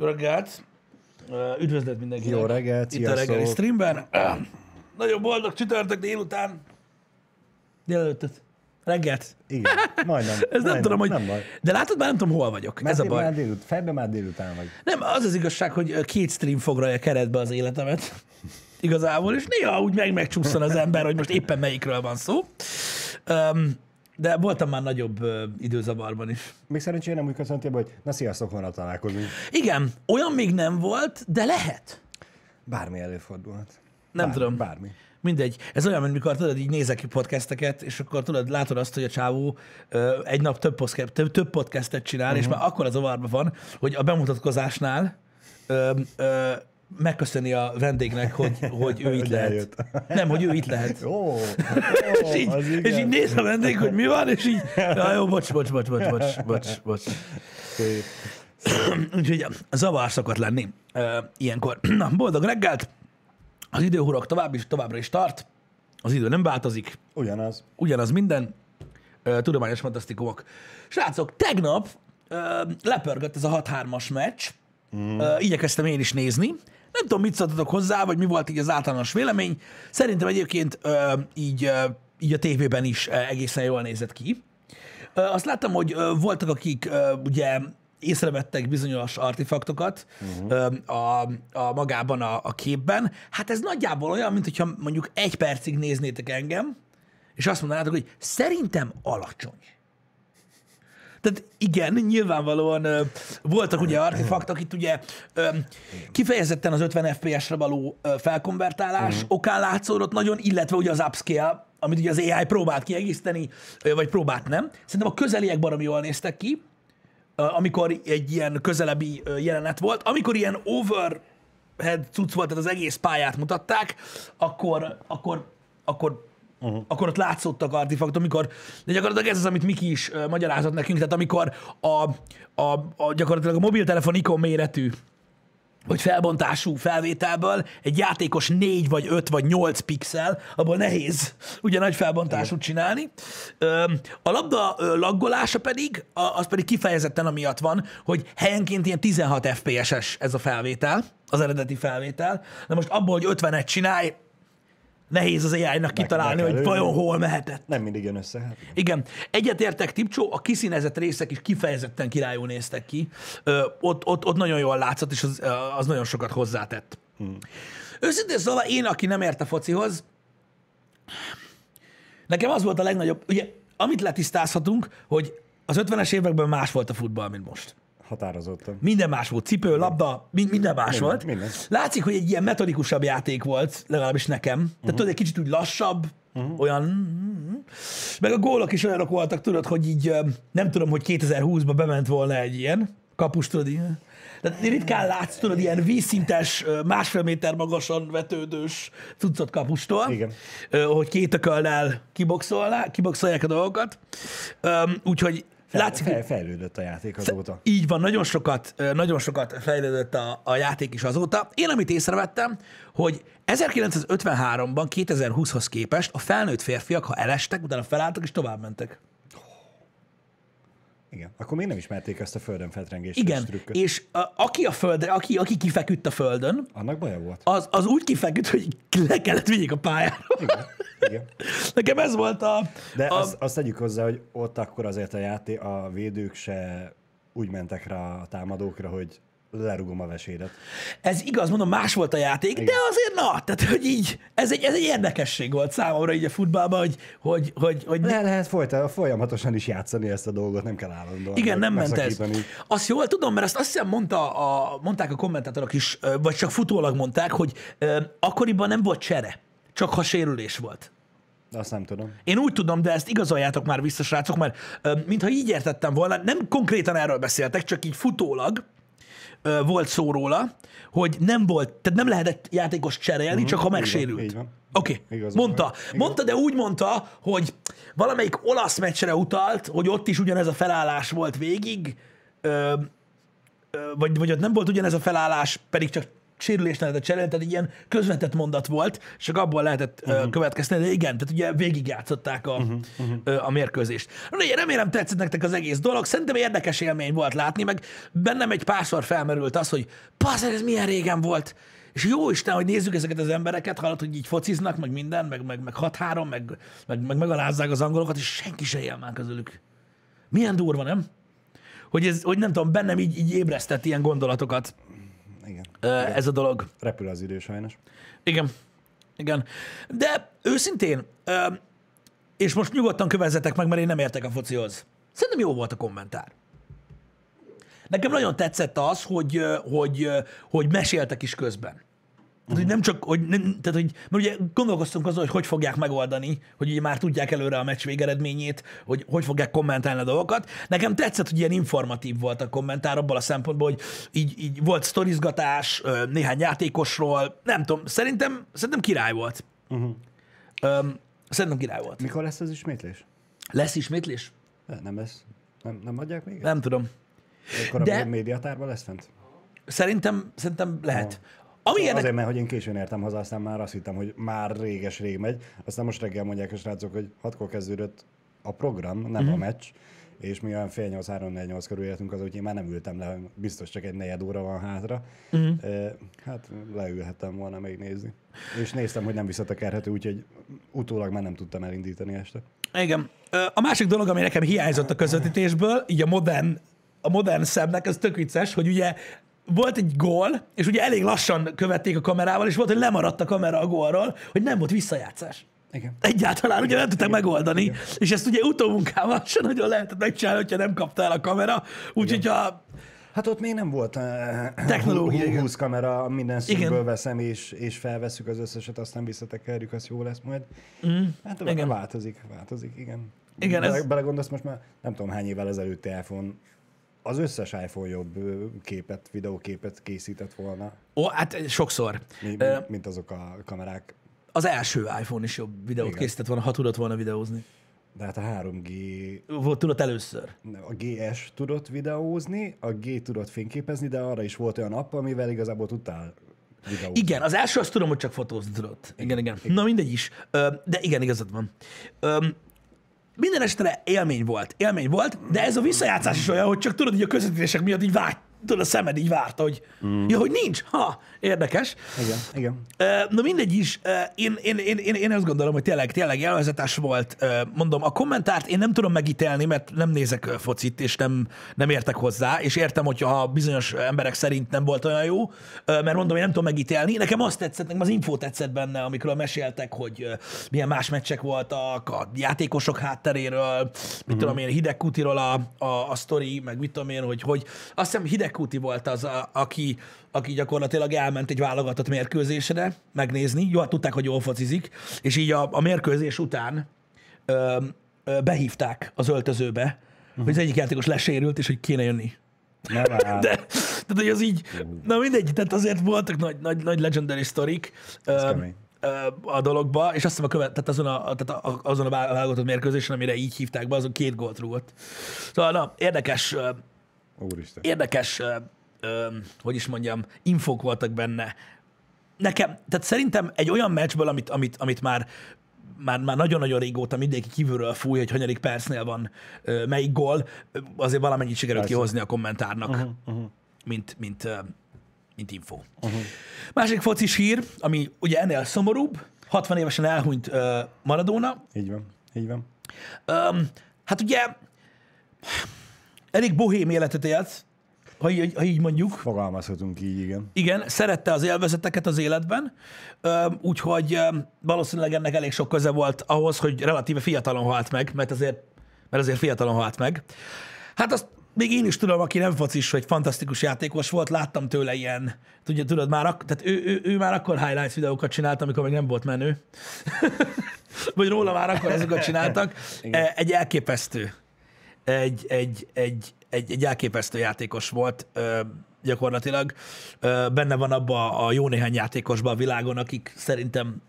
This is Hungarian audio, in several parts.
Jó reggelt! Üdvözlet mindenkinek! Jó reggelt, Itt a reggeli sziasztok. streamben. Nagyon boldog csütörtök délután. Délelőttet. Reggelt. Igen, majdnem. Ez nem majdnem, tudom, hogy... Nem baj. De látod, már nem tudom, hol vagyok. Mert Ez a baj. Már délut, fejben már délután vagy. Nem, az az igazság, hogy két stream foglalja keretbe az életemet. Igazából, és néha úgy meg megcsúszson az ember, hogy most éppen melyikről van szó. Um, de voltam már nagyobb ö, időzavarban is. Még szerencsére nem úgy köszöntél, be, hogy na sziasztok, holnap találkozunk. Igen, olyan még nem volt, de lehet. Bármi előfordulhat. Nem Bármi, tudom. Bármi. Mindegy. Ez olyan, mint mikor tudod, így nézek ki podcasteket, és akkor tudod, látod azt, hogy a csávó ö, egy nap több, podcast, több, több podcastet csinál, uh-huh. és már akkor az zavarban van, hogy a bemutatkozásnál ö, ö, megköszöni a vendégnek, hogy, hogy ő itt Hogy lehet. eljött. Nem, hogy ő itt lehet. Ó, ó És így, és így néz a vendég, hogy mi van, és így, ja, jó, bocs, bocs, bocs, bocs, bocs, bocs, bocs. Úgyhogy zavar szokott lenni ilyenkor. Na, boldog reggelt! Az időhurok tovább is, továbbra is tart. Az idő nem változik. Ugyanaz. Ugyanaz minden. Tudományos fantasztikumok. Srácok, tegnap lepörgött ez a 6-3-as meccs. Mm. Igyekeztem én is nézni. Nem tudom, mit szóltatok hozzá, vagy mi volt így az általános vélemény. Szerintem egyébként uh, így, uh, így a tévében is egészen jól nézett ki. Ö, Azt láttam, hogy ö, voltak, akik ö, ugye észrevettek bizonyos artefaktokat uh-huh. a, a magában a, a képben. Hát ez nagyjából olyan, mint hogyha mondjuk egy percig néznétek engem, és azt mondanátok, hogy szerintem alacsony. Tehát igen, nyilvánvalóan ö, voltak ugye artefaktok, itt ugye ö, kifejezetten az 50 FPS-re való ö, felkonvertálás uh-huh. okán látszódott nagyon, illetve ugye az upscale, amit ugye az AI próbált kiegészíteni, ö, vagy próbált nem. Szerintem a közeliek baromi jól néztek ki, ö, amikor egy ilyen közelebbi ö, jelenet volt. Amikor ilyen overhead cucc volt, tehát az egész pályát mutatták, akkor, akkor, akkor Uh-huh. Akkor ott látszottak artefaktok, amikor, de gyakorlatilag ez az, amit Miki is uh, magyarázott nekünk, tehát amikor a, a, a gyakorlatilag a mobiltelefon ikon méretű vagy felbontású felvételből egy játékos 4 vagy 5 vagy 8 pixel, abból nehéz ugye nagy felbontásút csinálni. A labda laggolása pedig, az pedig kifejezetten amiatt van, hogy helyenként ilyen 16 FPS-es ez a felvétel, az eredeti felvétel, de most abból, hogy 50-et csinálj, nehéz az AI-nak kitalálni, hogy vajon hol mehetett. Nem mindig jön össze. Hát. Igen, egyetértek, Tipcsó, a kiszínezett részek is kifejezetten királyul néztek ki. Ö, ott, ott, ott nagyon jól látszott, és az, az nagyon sokat hozzátett. Hmm. Őszintén szóval én, aki nem ért a focihoz, nekem az volt a legnagyobb, ugye, amit letisztázhatunk, hogy az 50-es években más volt a futball, mint most. Határozottan. Minden más volt, cipő, labda, min- minden más Minden, volt. minden. Látszik, hogy egy ilyen metodikusabb játék volt, legalábbis nekem. Tehát Mhm. tudod, egy kicsit úgy lassabb, olyan... Meg a gólok is olyanok voltak, tudod, hogy így nem tudom, hogy 2020-ban bement volna egy ilyen kapus, tudod, ilyen. Tehát ritkán látsz, tudod, ilyen vízszintes, másfél méter magasan vetődős cuccot kapustól, Igen. Hogy két ököllel kiboxolják a dolgokat. Öm, Úgyhogy látszik, Fel, fejlődött a játék azóta. így van, nagyon sokat, nagyon sokat fejlődött a, a játék is azóta. Én amit észrevettem, hogy 1953-ban 2020-hoz képest a felnőtt férfiak, ha elestek, utána felálltak és tovább mentek. Igen. Akkor még nem ismerték ezt a földön fetrengés Igen, trükköt. és a, aki a földre, aki, aki kifeküdt a földön, Annak baja volt. az, az úgy kifeküdt, hogy le kellett vigyék a pályára. Igen. Igen. Nekem ez volt a... De a, azt, azt tegyük hozzá, hogy ott akkor azért a játék, a védők se úgy mentek rá a támadókra, hogy lerugom a vesédet. Ez igaz, mondom, más volt a játék, Igen. de azért na, tehát hogy így, ez egy, ez egy érdekesség volt számomra így a futballban, hogy, hogy, hogy, hogy Le lehet folyta, folyamatosan is játszani ezt a dolgot, nem kell állandóan. Igen, nem ment ez. Azt jól tudom, mert azt azt hiszem mondta a, mondták a kommentátorok is, vagy csak futólag mondták, hogy ö, akkoriban nem volt csere, csak ha sérülés volt. Azt nem tudom. Én úgy tudom, de ezt igazoljátok már vissza, srácok, mert ö, mintha így értettem volna, nem konkrétan erről beszéltek, csak így futólag ö, volt szó róla, hogy nem volt, tehát nem lehetett játékos cserélni, csak ha megsérült. Oké, Igazad mondta. Igen. Mondta, de úgy mondta, hogy valamelyik olasz meccsre utalt, hogy ott is ugyanez a felállás volt végig, ö, ö, vagy, vagy ott nem volt ugyanez a felállás, pedig csak sérülést lehetett cserélni, tehát egy ilyen közvetett mondat volt, és csak abból lehetett uh-huh. következteni, de igen, tehát ugye végigjátszották a, uh-huh. Uh-huh. a mérkőzést. Na, remélem tetszett nektek az egész dolog, szerintem érdekes élmény volt látni, meg bennem egy párszor felmerült az, hogy paszer, ez milyen régen volt, és jó Isten, hogy nézzük ezeket az embereket, hallod, hogy így fociznak, meg minden, meg, meg, meg 6-3, meg, meg, meg megalázzák az angolokat, és senki se él már közülük. Milyen durva, nem? Hogy, ez, hogy nem tudom, bennem így, így ébresztett ilyen gondolatokat Igen. ez a dolog. Repül az idő sajnos. Igen. Igen. De őszintén, és most nyugodtan kövezzetek meg, mert én nem értek a focihoz. Szerintem jó volt a kommentár. Nekem nagyon tetszett az, hogy, hogy, hogy meséltek is közben. Tehát, hogy nem csak, hogy, nem, tehát, hogy, mert ugye gondolkoztunk azon, hogy hogy fogják megoldani, hogy ugye már tudják előre a meccs végeredményét, hogy hogy fogják kommentálni a dolgokat. Nekem tetszett, hogy ilyen informatív volt a kommentár abból a szempontból, hogy így, így volt sztorizgatás néhány játékosról, nem tudom, szerintem, szerintem király volt. Uh-huh. Um, szerintem király volt. Mikor lesz az ismétlés? Lesz ismétlés? Nem lesz. Nem, nem adják még? Nem tudom. Akkor De... a médiatárban lesz fent? Szerintem, szerintem lehet. Ami érdek... Azért, mert hogy én későn értem haza, aztán már azt hittem, hogy már réges-rég megy. Aztán most reggel mondják a srácok, hogy hatkor kezdődött a program, nem uh-huh. a meccs, és mi olyan fél nyolc, három, négy, nyolc körül értünk az, hogy én már nem ültem le, biztos csak egy negyed óra van hátra. Uh-huh. Hát leülhettem volna még nézni. És néztem, hogy nem visszatekerhető, úgyhogy utólag már nem tudtam elindítani este. Igen. A másik dolog, ami nekem hiányzott a közvetítésből, így a modern a modern szemnek, ez tök vicces, hogy ugye volt egy gól, és ugye elég lassan követték a kamerával, és volt, hogy lemaradt a kamera a gólról, hogy nem volt visszajátszás. Igen. Egyáltalán ugye nem tudták megoldani, Igen. és ezt ugye utómunkával sem nagyon lehetett megcsinálni, hogyha nem kapta el a kamera, úgyhogy a Hát ott még nem volt uh, technológia. 20 kamera, minden színből veszem, és, és felveszük az összeset, aztán visszatekerjük, az jó lesz majd. Mm. Hát igen. változik, változik, igen. Igen, Bele, ez... Belegondolsz most már, nem tudom hány évvel ezelőtti iPhone az összes iPhone jobb képet, videóképet készített volna. Ó, hát sokszor. Mi, uh, mint azok a kamerák. Az első iPhone is jobb videót Igen. készített volna, ha tudott volna videózni. De hát a 3G... Volt, tudott először. A GS tudott videózni, a G tudott fényképezni, de arra is volt olyan app, amivel igazából tudtál videózni. Igen, az első azt tudom, hogy csak fotózni tudott. Igen, igen. igen. igen. Na mindegy is. De igen, igazad van. Minden esetre élmény volt, élmény volt, de ez a visszajátszás is olyan, hogy csak tudod, hogy a közvetítések miatt így vágy, tudod, a szemed így várt, hogy, mm. ja, hogy nincs. Ha, érdekes. Igen, igen. Na mindegy is, én, én, én, én, én azt gondolom, hogy tényleg, tényleg élvezetes volt. Mondom, a kommentárt én nem tudom megítélni, mert nem nézek focit, és nem, nem értek hozzá, és értem, hogyha bizonyos emberek szerint nem volt olyan jó, mert mondom, én nem tudom megítélni. Nekem azt tetszett, nekem az info tetszett benne, amikor meséltek, hogy milyen más meccsek voltak, a játékosok hátteréről, mit mm-hmm. tudom én, hidegkutiról a, a, a sztori, meg mit tudom én, hogy, hogy azt hiszem hideg Kuti volt az, a, aki, aki gyakorlatilag elment egy válogatott mérkőzésre megnézni. Jó, hát tudták, hogy jól focizik, és így a, a mérkőzés után ö, ö, behívták az öltözőbe, uh-huh. hogy az egyik játékos lesérült, és hogy kéne jönni. Nem De, tehát, hogy az így, na mindegy, tehát azért voltak nagy, nagy, nagy legendary sztorik a dologba, és azt hiszem a követ, tehát azon a, tehát azon a válogatott mérkőzésen, amire így hívták be, azon két gólt rúgott. Szóval na, érdekes Úristen. Érdekes, ö, ö, hogy is mondjam, infók voltak benne. Nekem, tehát szerintem egy olyan meccsből, amit, amit, amit már már, már nagyon-nagyon régóta mindenki kívülről fúj, hogy hanyadik percnél van ö, melyik gól, azért valamennyit sikerült Persze. kihozni a kommentárnak, uh-huh, uh-huh. mint, mint, ö, mint info. Uh-huh. Másik focis hír, ami ugye ennél szomorúbb, 60 évesen elhunyt ö, Maradona. Így van, így van. Ö, hát ugye elég bohém életet élt, ha így, ha így mondjuk. Fogalmazhatunk így, igen. Igen, szerette az élvezeteket az életben, úgyhogy valószínűleg ennek elég sok köze volt ahhoz, hogy relatíve fiatalon halt meg, mert azért, mert azért fiatalon halt meg. Hát azt még én is tudom, aki nem focis, hogy fantasztikus játékos volt, láttam tőle ilyen, tudja, tudod, már ak- tehát ő, ő, ő, már akkor highlights videókat csinált, amikor még nem volt menő. Vagy róla már akkor azokat csináltak. Igen. Egy elképesztő egy, egy, egy, egy, egy elképesztő játékos volt ö, gyakorlatilag. Ö, benne van abba a jó néhány játékosban a világon, akik szerintem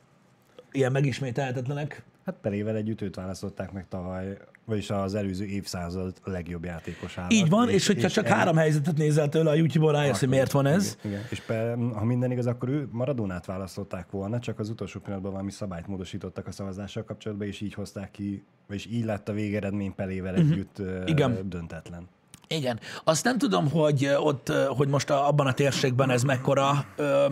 ilyen megismételhetetlenek. Hát Pelével együtt őt választották meg tavaly, vagyis az előző évszázad legjobb játékosának. Így van, és, és hogyha csak en- három helyzetet nézel tőle a YouTube-on, rájössz, hogy miért van ez. Igen, igen. És pe, ha minden igaz, akkor ő Maradonát választották volna, csak az utolsó pillanatban valami szabályt módosítottak a szavazással kapcsolatban, és így hozták ki, vagyis így lett a végeredmény Pelével együtt uh, Mhm. Igen. döntetlen. Igen. Azt nem tudom, hogy ott, hogy most abban a térségben ez mekkora, ö,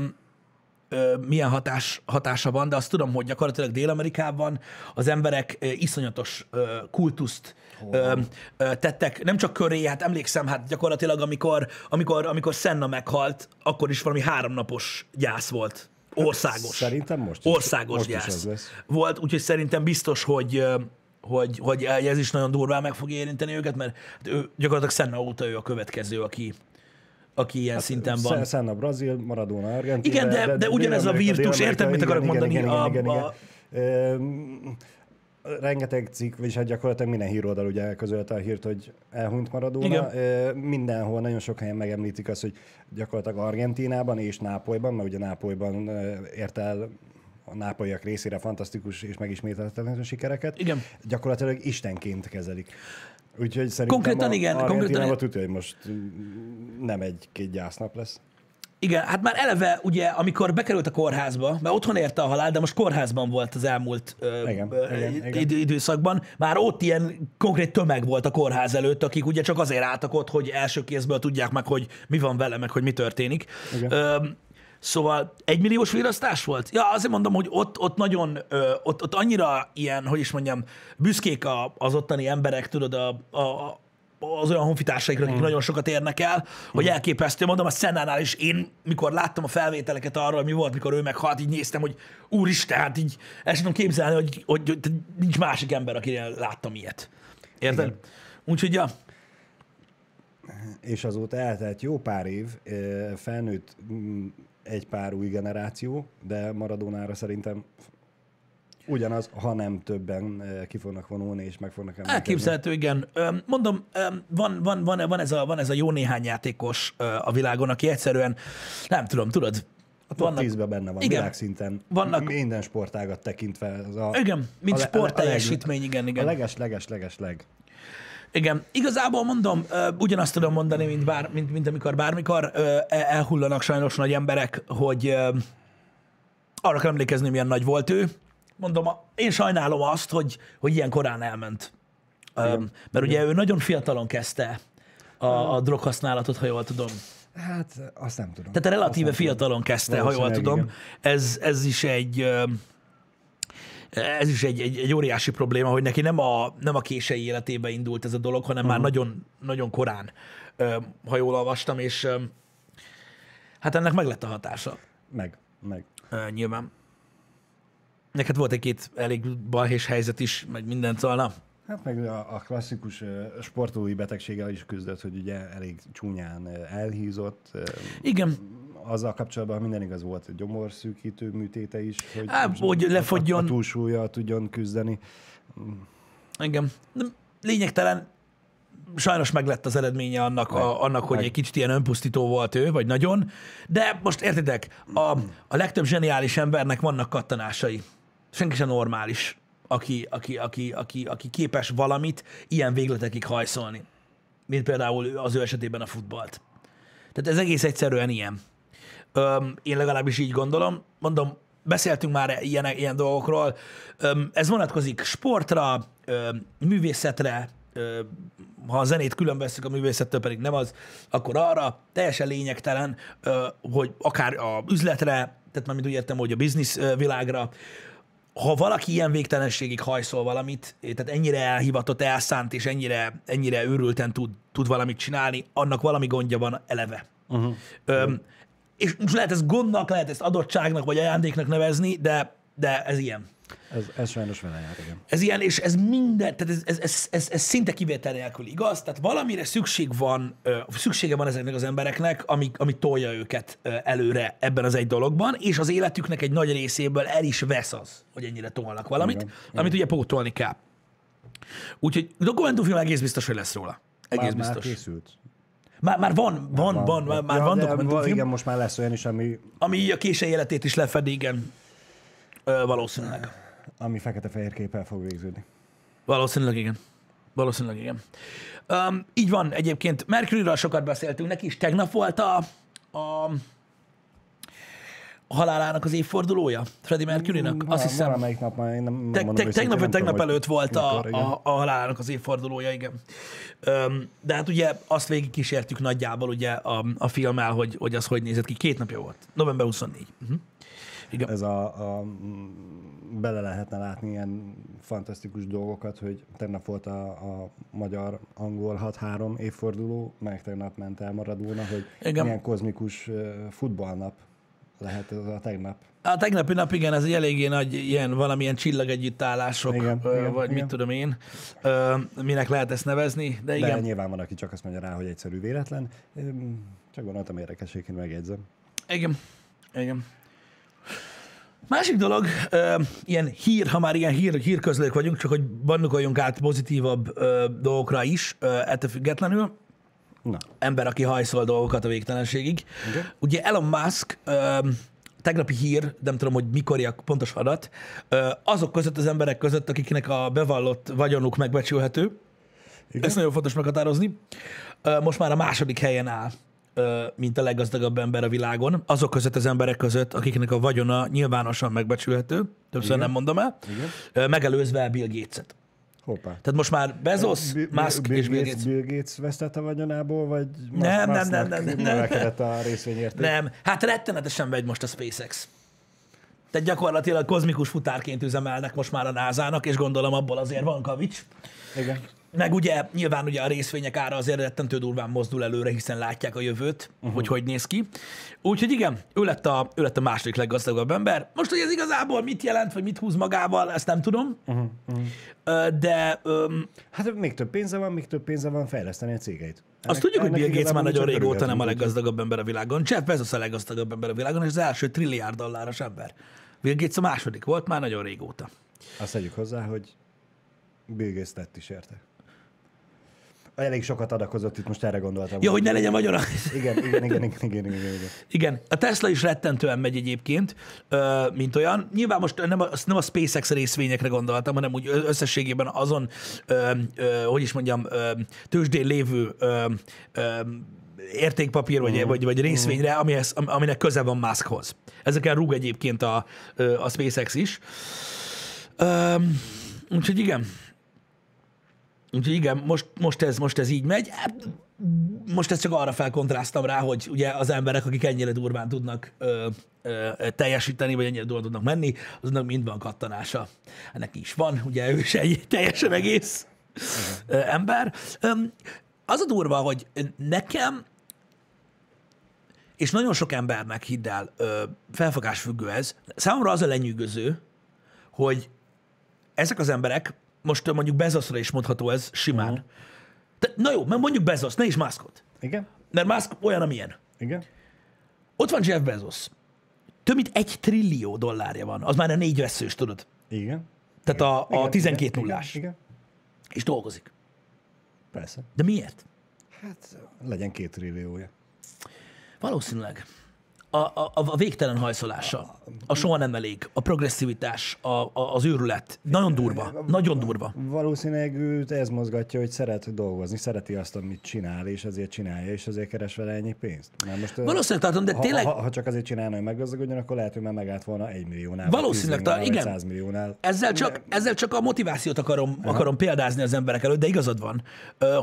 ö, milyen hatás, hatása van, de azt tudom, hogy gyakorlatilag Dél-Amerikában az emberek ö, iszonyatos ö, kultuszt ö, ö, tettek, nem csak köré, hát emlékszem, hát gyakorlatilag amikor, amikor, amikor Senna meghalt, akkor is valami háromnapos gyász volt. Országos. Szerintem most is- Országos most is gyász az lesz. volt, úgyhogy szerintem biztos, hogy, hogy, hogy ez is nagyon durván meg fogja érinteni őket, mert hát ő gyakorlatilag Senna óta ő a következő, aki, aki ilyen szinten van. Senna Brazil, Maradona Argentina. Igen, de- de ugyanez a virtus, érted, mit akarok igen, mondani? Igen, igen, igen, A- igen, igen. Ö, rengeteg cikk, vagyis hát gyakorlatilag minden híroldal ugye közölte a hírt, hogy elhunyt Maradona. Igen. Mindenhol, nagyon sok helyen megemlítik azt, hogy gyakorlatilag Argentínában és Nápolyban, mert ugye Nápolyban ért el a nápolyiak részére fantasztikus és megismételhetetlen sikereket. Igen. Gyakorlatilag istenként kezelik. Úgyhogy szerintem Konkrétan a igen, konkrétan Argentínában igen. tudja, hogy most nem egy-két gyásznap lesz. Igen, hát már eleve ugye, amikor bekerült a kórházba, mert otthon érte a halál, de most kórházban volt az elmúlt ö, Igen, ö, igen, id- igen. időszakban, már ott ilyen konkrét tömeg volt a kórház előtt, akik ugye csak azért álltak ott, hogy első kézből tudják meg, hogy mi van vele, meg hogy mi történik. Igen. Ö, Szóval egymilliós virasztás volt? Ja, azért mondom, hogy ott, ott nagyon, ö, ott, ott annyira ilyen, hogy is mondjam, büszkék a, az ottani emberek, tudod, a, a, az olyan honfitársaikra, akik nagyon sokat érnek el, hogy elképesztő. Mondom, a Szennánál is én, mikor láttam a felvételeket arról, mi volt, mikor ő meghalt, így néztem, hogy úristen, hát így el sem tudom képzelni, hogy, hogy, hogy nincs másik ember, akinél láttam ilyet. Érted? Igen. Úgyhogy, ja, és azóta eltelt jó pár év, felnőtt mm, egy pár új generáció, de Maradónára szerintem ugyanaz, ha nem többen ö, ki fognak vonulni, és meg fognak emlékezni. Elképzelhető, igen. Mondom, van, van, van, van, ez a, van ez a jó néhány játékos a világon, aki egyszerűen, nem tudom, tudod, A top vannak, 10-ben benne van, Igen. világszinten. Vannak- Minden sportágat tekintve. Az a, igen, mint a a le- sportteljesítmény, igen, A igen. leges, leges, leges, leg. Igen, igazából mondom, ugyanazt tudom mondani, mint, bár, mint, mint amikor bármikor el- elhullanak sajnos nagy emberek, hogy arra kell emlékezni, milyen nagy volt ő. Mondom, én sajnálom azt, hogy, hogy ilyen korán elment. Ö, mert ugye ő nagyon fiatalon kezdte a, a droghasználatot, ha jól tudom. Hát, azt nem tudom. Tehát relatíve fiatalon kezdte, ha jól tudom. igen. Ez, ez is egy ez is egy, egy, egy óriási probléma, hogy neki nem a, nem a kései életébe indult ez a dolog, hanem Mhm. már nagyon, nagyon korán, ha jól olvastam, és hát ennek meg lett a hatása Meg, meg. nyilván. Neked volt egy-két elég balhés helyzet is, meg mindent, szóval na, Hát meg a, a klasszikus sportolói betegséggel is küzdött, hogy ugye elég csúnyán elhízott. igen, Azzal kapcsolatban minden igaz volt, hogy gyomorszűkítő műtéte is, hogy, Á, hogy lefogyjon. A, a túlsúlya tudjon küzdeni. Igen. Lényegtelen, sajnos meglett az eredménye annak, a, annak hogy meg. egy kicsit ilyen önpusztító volt ő, vagy nagyon. De most értitek, a, a legtöbb zseniális embernek vannak kattanásai. Senki sem normális, aki, aki, aki, aki, aki képes valamit ilyen végletekig hajszolni. Mint például az ő esetében a futballt. Tehát ez egész egyszerűen ilyen. Öm, én legalábbis így gondolom. Mondom, beszéltünk már ilyen, ilyen dolgokról. Öm, ez vonatkozik sportra, öm, művészetre, ha a zenét külön veszük, a művészettől pedig nem az, akkor arra teljesen lényegtelen, hogy akár a üzletre, tehát már mint úgy értem, hogy a biznisz világra, ha valaki ilyen végtelenségig hajszol valamit, tehát ennyire elhivatott, elszánt, és ennyire, ennyire őrülten tud, tud valamit csinálni, annak valami gondja van eleve. Uh-huh. Öm, és most lehet ezt gondnak, lehet ezt adottságnak, vagy ajándéknak nevezni, de, de ez ilyen. Ez, ez sajnos vele jár, igen. Ez ilyen, és ez minden, tehát ez, ez, ez, ez, ez szinte kivétel nélkül igaz, tehát valamire szükség van, szüksége van ezeknek az embereknek, ami, ami tolja őket előre ebben az egy dologban, és az életüknek egy nagy részéből el is vesz az, hogy ennyire tolnak valamit, Igen, amit ugye pótolni kell. Úgyhogy dokumentumfilm egész biztos, hogy lesz róla. Egész Már, biztos. már készült. Már, már van, van, van, van, már Ja, van dokumentumfilm, Igen, most már lesz olyan is, ami ami a késői életét is lefedi, igen. Ö, valószínűleg. Ami fekete-fehér képpel fog végződni. Valószínűleg igen. Valószínűleg igen. Um, így van egyébként. Mercuryről sokat beszéltünk, neki is tegnap volt a, a halálának az évfordulója, Freddie Mercurynak. Azt hiszem, Valamelyik nap már én nem, te, te, tegnap vagy tegnap előtt volt a, a, a halálának az évfordulója, igen. Um, de hát ugye azt végig kísértük nagyjából ugye a, a filmmel, hogy, hogy az hogy nézett ki. Két napja volt. November 24. Uh-huh. Igen. Ez a, a, mm, bele lehetne látni ilyen fantasztikus dolgokat, hogy tegnap volt a, a magyar-angol 6-3 évforduló, meg tegnap ment el Maradona, hogy Igen. milyen kozmikus futballnap lehet ez a tegnap. A tegnapi nap, igen, ez egy eléggé nagy ilyen valamilyen csillagegyüttállások, Igen, ö, igen, vagy mit igen. tudom én, ö, minek lehet ezt nevezni, de De igen. nyilván van, aki csak azt mondja rá, hogy egyszerű véletlen. Csak gondoltam érdekességként megjegyzem. Igen. Igen. Másik dolog, ö, ilyen hír, ha már ilyen hír, hírközlők vagyunk, csak hogy bannukoljunk át pozitívabb ö, dolgokra is, ö, ettől függetlenül. Na, Ember, aki hajszol dolgokat a végtelenségig. Igen. Ugye Elon Musk, ö, tegnapi hír, nem tudom, hogy mikor a pontos adat, ö, azok között az emberek között, akiknek a bevallott vagyonuk megbecsülhető, Igen. ezt nagyon fontos meghatározni. Ö, Most már a második helyen áll, ö, mint a leggazdagabb ember a világon. Azok között az emberek között, akiknek a vagyona nyilvánosan megbecsülhető, többször Igen. nem mondom el, Igen. ö, megelőzve Bill Gates-et. Hoppá. Tehát most már Bezos, Bill- Musk Bill, és Bill Gates. Bill Gates vesztett a vagyonából, vagy Nem, nem, nem, nem, nem, nem. a részvényérték? Nem, hát rettenetesen megy most a SpaceX. Tehát gyakorlatilag kozmikus futárként üzemelnek most már a NASA-nak, és gondolom abból azért van kavics. Igen. Meg ugye nyilván ugye a részvények ára azért rettentő durván mozdul előre, hiszen látják a jövőt, uh-huh. hogy hogy néz ki. Úgyhogy igen, ő lett, a, ő lett a második leggazdagabb ember. Most, hogy ez igazából mit jelent, vagy mit húz magával, ezt nem tudom. Uh-huh. Uh, de um, Hát még több pénze van, még több pénze van fejleszteni a cégeit. azt tudjuk, hogy ennek Bill Gates már nagyon régóta nem a leggazdagabb ember a világon. Jeff Bezos a leggazdagabb ember a világon, és az első trilliárd dolláros ember. Bill Gates a második volt már nagyon régóta. Azt tegyük hozzá, hogy Bill Gates tett is érte. Elég sokat adakozott itt, most erre gondoltam. Ja, hogy ne legyen magyarul. Igen, igen, igen, igen, igen, igen, igen. Igen, a Tesla is rettentően megy egyébként, mint olyan. Nyilván most nem a, nem a SpaceX részvényekre gondoltam, hanem úgy összességében azon, hogy is mondjam, tőzsdén lévő értékpapír vagy, vagy, vagy részvényre, amihez, am- aminek köze van Muskhoz. Ezeken rúg egyébként a, a SpaceX is. Úgyhogy igen. Úgyhogy igen, most, most, ez, most ez így megy. Hát, most ezt csak arra felkontráztam rá, hogy ugye az emberek, akik ennyire durván tudnak ö, ö, teljesíteni, vagy ennyire durván tudnak menni, azoknak mind van kattanása. Ennek is van, ugye ő is egy teljesen egész ö, ember. Az a durva, hogy nekem és nagyon sok embernek, hidd el, felfogásfüggő ez, számomra az a lenyűgöző, hogy ezek az emberek, most mondjuk Bezosra is mondható ez simán. Uh-huh. De, na jó, mert mondjuk Bezos, ne is Muskot. Igen? Mert Musk olyan, amilyen. Igen? Ott van Jeff Bezos. Több mint egy trillió dollárja van. Az már a négy veszős, tudod. Igen? Tehát a, a Igen, 12 igen, nullás. Igen, igen. És dolgozik. Persze. De miért? Hát legyen két trilliója. Valószínűleg. A, a, a végtelen hajszolása, a soha nem elég, a progresszivitás, a, a, az őrület. Nagyon durva. Nagyon durva. Valószínűleg őt ez mozgatja, hogy szeret dolgozni, szereti azt, amit csinál, és ezért csinálja, és azért keres vele ennyi pénzt. Mert most, Valószínűleg tartom, de ha, tényleg ha, ha, csak azért csinálna, hogy meggazdagodjon, akkor lehet, hogy már megállt volna egy milliónál. Valószínűleg, vagy 10 talán- milliónál, vagy igen. 100 milliónál. Ezzel csak, ezzel csak a motivációt akarom, akarom példázni az emberek előtt, de igazad van,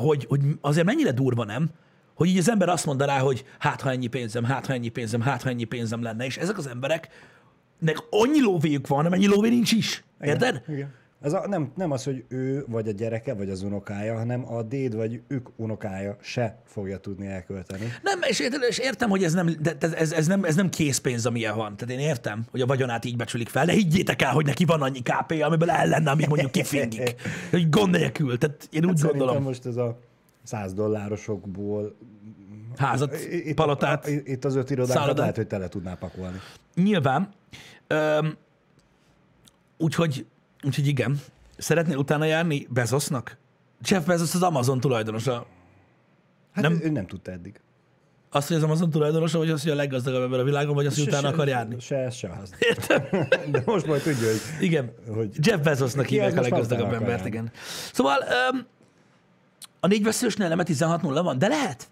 hogy, hogy azért mennyire durva nem, hogy így az ember azt mondaná, hogy hát ha ennyi pénzem, hát ha ennyi pénzem, hát ha ennyi pénzem lenne, és ezek az embereknek annyi lóvéjuk van, amennyi lóvé nincs is. Érted? Igen. Igen. Ez a, nem, nem az, hogy ő vagy a gyereke, vagy az unokája, hanem a déd vagy ők unokája se fogja tudni elkölteni. Nem, és értem, és értem hogy ez nem, de ez, ez, nem, ez nem készpénz, amilyen van. Tehát én értem, hogy a vagyonát így becsülik fel, de higgyétek el, hogy neki van annyi kp amiből el lenne, amíg mondjuk kifingik. Hogy gond nélkül. Tehát én úgy Hát gondolom, most ez a 100 dollárosokból házat, itt, palotát. itt az öt irodánkat szállodát. lehet, hogy tele tudná pakolni. Nyilván. Öm, úgyhogy, úgyhogy igen. Szeretnél utána járni Bezosnak? Jeff Bezos az Amazon tulajdonosa. Hát Nem- ő nem tudta eddig. Azt, hogy az Amazon tulajdonosa, vagy az, hogy a leggazdagabb ember a világon, vagy az, hogy utána akar járni. Se, se az. Értem? De most majd tudja, hogy Igen. Hogy- Jeff Bezosnak hívják a leggazdagabb embert, igen. Szóval um, a négy veszősnél nem 16-0 van, de lehet.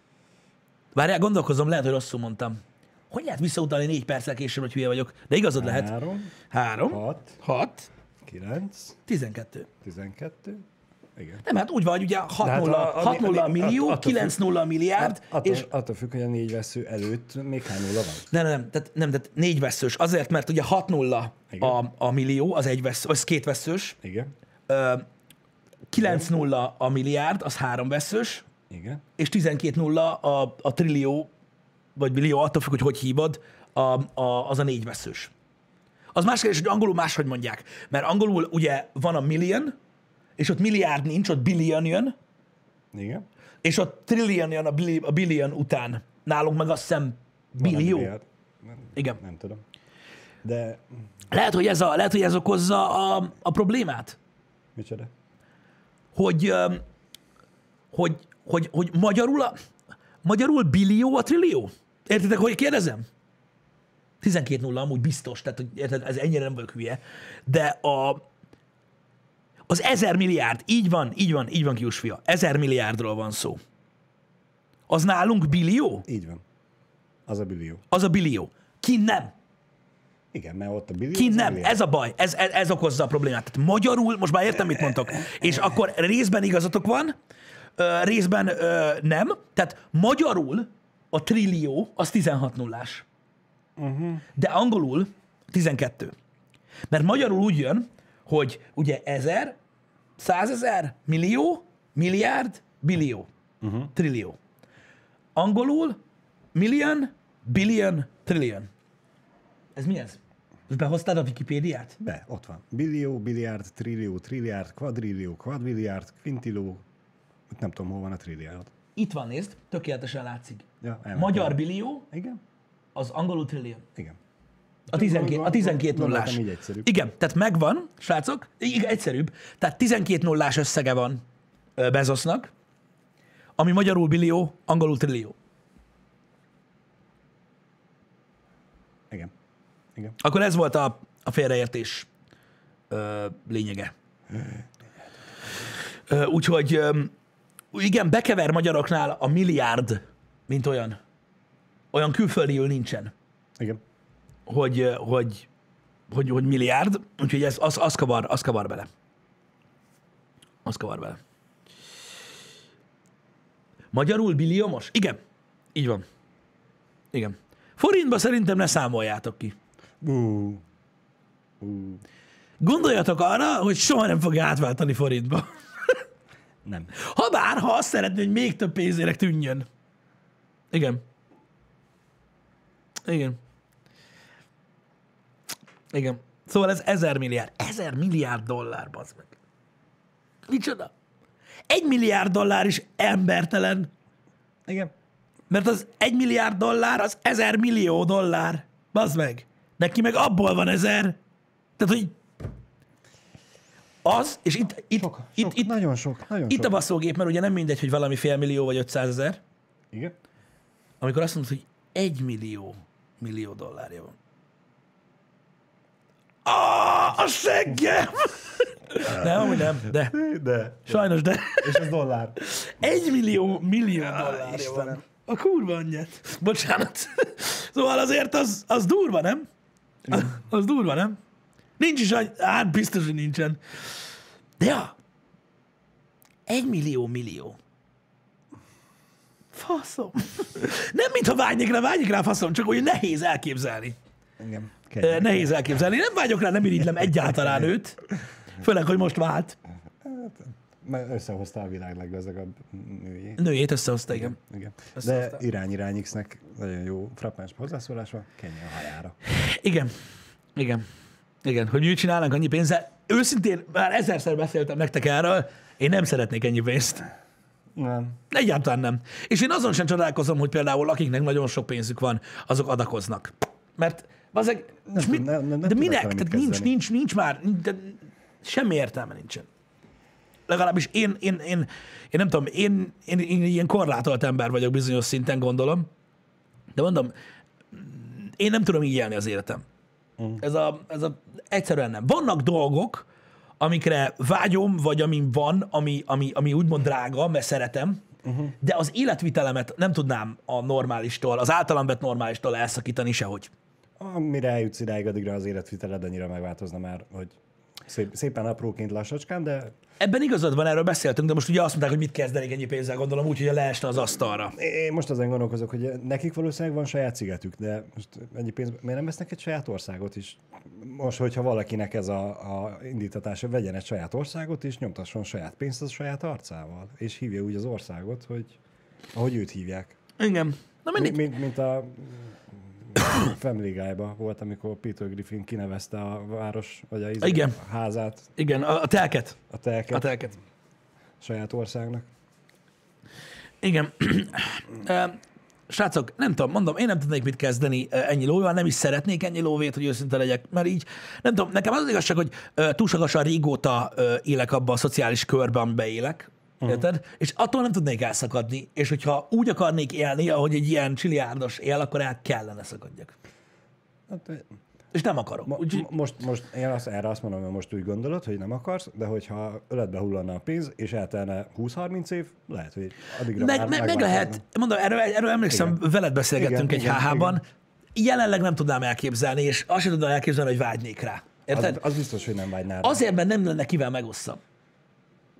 Várjál, gondolkozom, lehet, hogy rosszul mondtam. Hogy lehet visszautalni négy perccel később, hogy hülye vagyok? De igazad lehet. három, Három, hat, hat, kilenc, tizenkettő. tizenkettő. Igen. Nem, hát úgy van, hogy ugye 6 hát 0 a- a- 6 0 a- millió, attól függ- 9 0 milliárd, Attól, és attól függ, hogy a négy vesző előtt még hány nulla van. nem, nem, tehát, nem, tehát négy veszős. Azért, mert ugye 6 0 Igen. a, a millió, az egy vesző, az két veszős, Igen. 9 0 a milliárd, az három veszős, Igen. és 12 0 a, a trillió, vagy millió, attól függ, hogy hogy hívod, a, a, az a négy veszős. Az más kérdés, hogy angolul máshogy mondják. Mert angolul ugye van a million, és ott milliárd nincs, ott billion jön, Igen. és ott trillion jön a, billi, a billion után. Nálunk meg azt hiszem billió. Nem, Igen. nem tudom. De Lehet, hogy ez, a, lehet, hogy ez okozza a, a problémát, micsoda? Hogy, hogy, hogy, hogy magyarul, a, magyarul billió a trillió. Értitek, hogy kérdezem? 12 nulla amúgy biztos, tehát hogy érted, ez ennyire nem vagyok hülye. De a, az ezer milliárd, így van, így van, így van, kius fia. Ezer milliárdról van szó. Az nálunk billió? Így van. Az a billió. Az a billió. Ki nem? Igen, mert ott a billió. Ki nem, ez a baj, ez, ez, ez okozza a problémát. Tehát magyarul, most már értem, mit mondtok, és akkor részben igazatok van, részben nem, tehát magyarul a trillió az 16 nullás. Uh-huh. De angolul 12. Mert magyarul úgy jön, hogy ugye ezer, százezer, millió, milliárd, billió, uh-huh. trillió. Angolul million, billion, trillion. Ez mi ez? Ezt behoztad a Wikipédiát? Be, ott van. Billió, billiárd, trillió, trilliárd, kvadrillió, kvadbilliárd, kvintiló. Nem tudom, hol van a trilliárd. Itt van, nézd, tökéletesen látszik. Ja, elmentem. Magyar billió, Igen? az angolul trillion. Igen. A 12, a 12 Gondoltam, nullás. Igen, tehát megvan, srácok, igen, egyszerűbb. Tehát 12 nullás összege van Bezosnak, ami magyarul billió, angolul trillió. Igen. Igen. Akkor ez volt a, a félreértés ö, lényege. Ö, úgyhogy ö, igen, bekever magyaroknál a milliárd, mint olyan. Olyan külföldiül nincsen. Igen. hogy, hogy, hogy, hogy milliárd, úgyhogy ez, az, az, kavar, az kavar bele. Az kavar bele. Magyarul billiomos? Igen. Így van. Igen. Forintba szerintem ne számoljátok ki. Uh. Uh. Gondoljatok arra, hogy soha nem fogja átváltani forintba. Nem. Ha bár, ha azt szeretné, hogy még több pénzének tűnjön. Igen. Igen. Igen. Szóval ez ezer milliárd. Ezer milliárd dollár, bazd meg. Micsoda? Egy milliárd dollár is embertelen, Igen. mert az egy milliárd dollár az ezer millió dollár. Bazd meg. Neki meg abból van ezer. Tehát, hogy az, és itt, itt, Sok, itt, sok, itt, nagyon sok, nagyon itt a sok. baszógép, mert ugye nem mindegy, hogy valami fél millió vagy 500 ezer, Igen. amikor azt mondod, hogy egy millió, millió dollárja van. Ah, a seggem! nem, amúgy nem, de. De. Sajnos, de. És ez dollár. Egy millió, millió dollárja van. A kurva anyját. Bocsánat. Szóval azért az, az durva, nem? Az durva, nem? Nincs is hát biztos, hogy nincsen. De ja, egy millió millió. Faszom. Nem, mintha vágynék rá, vágyik rá faszom, csak hogy nehéz elképzelni. Igen. Kegyek. Nehéz elképzelni. Nem vágyok rá, nem irigylem egyáltalán őt. Főleg, hogy most vált. Mert összehozta a világ leggazdagabb nőjét. Nőjét összehozta, igen. Igen. De Összehozta. irány irány X-nek nagyon jó frappáns hozzászólása, kenjen a hajára. Igen. Igen. Igen. Hogy mit csinálnánk annyi pénzzel. Őszintén, már ezerszer beszéltem nektek erről, én nem szeretnék ennyi pénzt. Nem. Egyáltalán nem. És én azon sem csodálkozom, hogy például akiknek nagyon sok pénzük van, azok adakoznak. Mert azek, és tudom, nem- nem- nem de minek? mit Tehát nincs, nincs, nincs már, de semmi értelme nincsen. Legalábbis én, én, én, én nem tudom, én, én, én ilyen korlátolt ember vagyok bizonyos szinten, gondolom. De mondom, én nem tudom így élni az életem. Mm. Ez, a, ez a, egyszerűen nem. Vannak dolgok, amikre vágyom, vagy ami van, ami, ami, ami úgymond drága, mert szeretem, uh-huh. de az életvitelemet nem tudnám a normálistól, az általam vett normálistól elszakítani sehogy. Amire eljutsz idáig, addigra az életviteled annyira megváltozna már, hogy szép, szépen apróként lassacskán, de Ebben igazad van, erről beszéltünk, de most ugye azt mondták, hogy mit kezdenék ennyi pénzzel, gondolom úgy, hogy leesne az asztalra. én most azon gondolkozok, hogy nekik valószínűleg van saját szigetük, de most ennyi pénz, miért nem vesznek egy saját országot is? Most, hogyha valakinek ez a, a indítatása, vegyen egy saját országot, és nyomtasson saját pénzt az saját arcával, és hívja úgy az országot, hogy ahogy őt hívják. Igen. Na mindig. Mint, mint a Guy volt, amikor Peter Griffin kinevezte a város, vagy a, izé- Igen. a házát, Igen, a, a telket. a telket A telket. saját országnak. Igen. Srácok, nem tudom, mondom, én nem tudnék mit kezdeni ennyi lóval, nem is szeretnék ennyi lóvét, hogy őszinte legyek, mert így, nem tudom, nekem az az igazság, hogy túlságosan régóta élek abba a szociális körben, amiben élek, Érted? És attól nem tudnék elszakadni, és hogyha úgy akarnék élni, ahogy egy ilyen csiliárdos él, akkor el kellene szakadjak. Hát, És nem akarok. mo- Úgyhogy, mo- most, most én azt, erre azt mondom, hogy most úgy gondolod, hogy nem akarsz, de hogyha öletbe hullanna a pénz, és eltelne 20-30 év, lehet, hogy addigra meg, már meg, lehet, mondom, erről, erről emlékszem, igen. veled beszélgettünk Igen, egy igen, HH-ban, jelenleg nem tudnám elképzelni, és azt sem tudnám elképzelni, hogy vágynék rá. Érted? Az, az biztos, hogy nem vágynál rá. Azért, mert nem lenne kivel megosszam.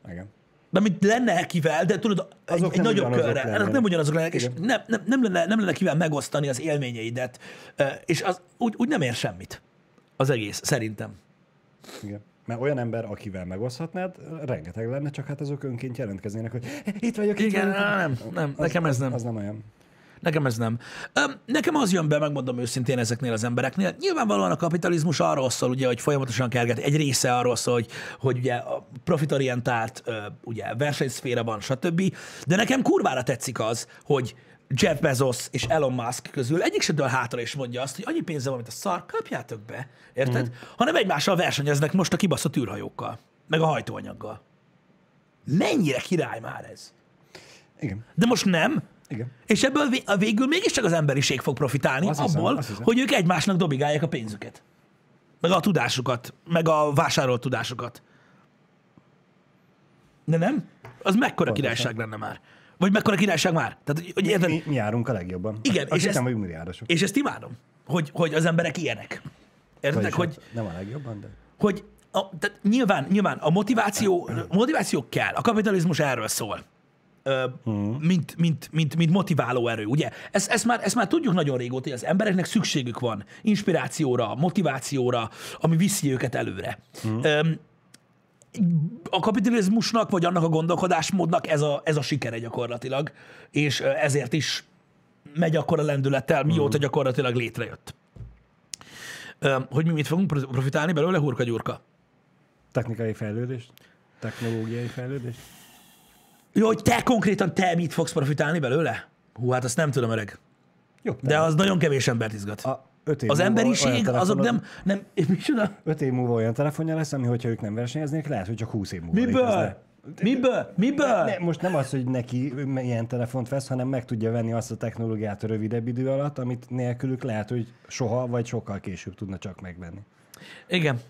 Igen. Mert mint lenne kivel, de tudod, egy, Azok egy nem nagyobb körre. Ennek nem ugyanazok lennek, és nem, nem, nem, lenne, nem lenne kivel megosztani az élményeidet. És az úgy, úgy nem ér semmit. Az egész, szerintem. Igen. Mert olyan ember, akivel megoszthatnád, rengeteg lenne, csak hát azok önként jelentkeznének, hogy itt vagyok, itt Igen, vagyok. nem, nem, Az- nekem ez nem. Az nem olyan. Nekem ez nem. Nekem az jön be, megmondom őszintén ezeknél az embereknél. Nyilvánvalóan a kapitalizmus arról szól, ugye, hogy folyamatosan kerget. Egy része arról szól, hogy, hogy ugye a profitorientált ugye versenyszféra van, stb. De nekem kurvára tetszik az, hogy Jeff Bezos és Elon Musk közül egyik se dől hátra és mondja azt, hogy annyi pénze van, mint a szar, kapjátok be, érted? Mm. Hanem egymással versenyeznek most a kibaszott űrhajókkal, meg a hajtóanyaggal. Mennyire király már ez? Igen. De most nem, Igen. és ebből a végül mégiscsak az emberiség fog profitálni Azt hiszem, abból, hiszem. hogy ők egymásnak dobigálják a pénzüket. Meg a tudásukat, meg a vásárolt tudásukat. De nem? Az mekkora Pontosan. királyság lenne már? Vagy mekkora királyság már? Tehát, hogy, érted? Mi, mi járunk a legjobban. Igen, Azt és hittem, ezt- milliárdosok. És ezt imádom, hogy, hogy az emberek ilyenek. Értedek, Vagyis hogy, hát Nem a legjobban, de... hogy a, tehát nyilván, nyilván a motiváció, motiváció kell. A kapitalizmus erről szól. Ö, mint, mint, mint, mint, motiváló erő, ugye? Ezt, ezt, már, ezt már tudjuk nagyon régóta, hogy az embereknek szükségük van inspirációra, motivációra, ami viszi őket előre. Ö, a kapitalizmusnak, vagy annak a gondolkodásmódnak ez a, ez a sikere gyakorlatilag, és ezért is megy akkor a lendülettel, mióta gyakorlatilag létrejött. Hogy mi mit fogunk pro- profitálni belőle, hurka gyurka? Technikai fejlődés? Technológiai fejlődés? Jó, hogy te konkrétan te mit fogsz profitálni belőle? Hú, hát azt nem tudom, öreg. Jobb. De az nagyon kevés embert izgat. a öt év Az emberiség, azok nem, nem, micsoda? Öt év múlva olyan telefonja lesz, ami, hogyha ők nem versenyeznék, lehet, hogy csak 20 év múlva Miből? létezne. Miből? Miből? Ne, most nem az, hogy neki ilyen telefont vesz, hanem meg tudja venni azt a technológiát a rövidebb idő alatt, amit nélkülük lehet, hogy soha vagy sokkal később tudna csak megvenni. Igen.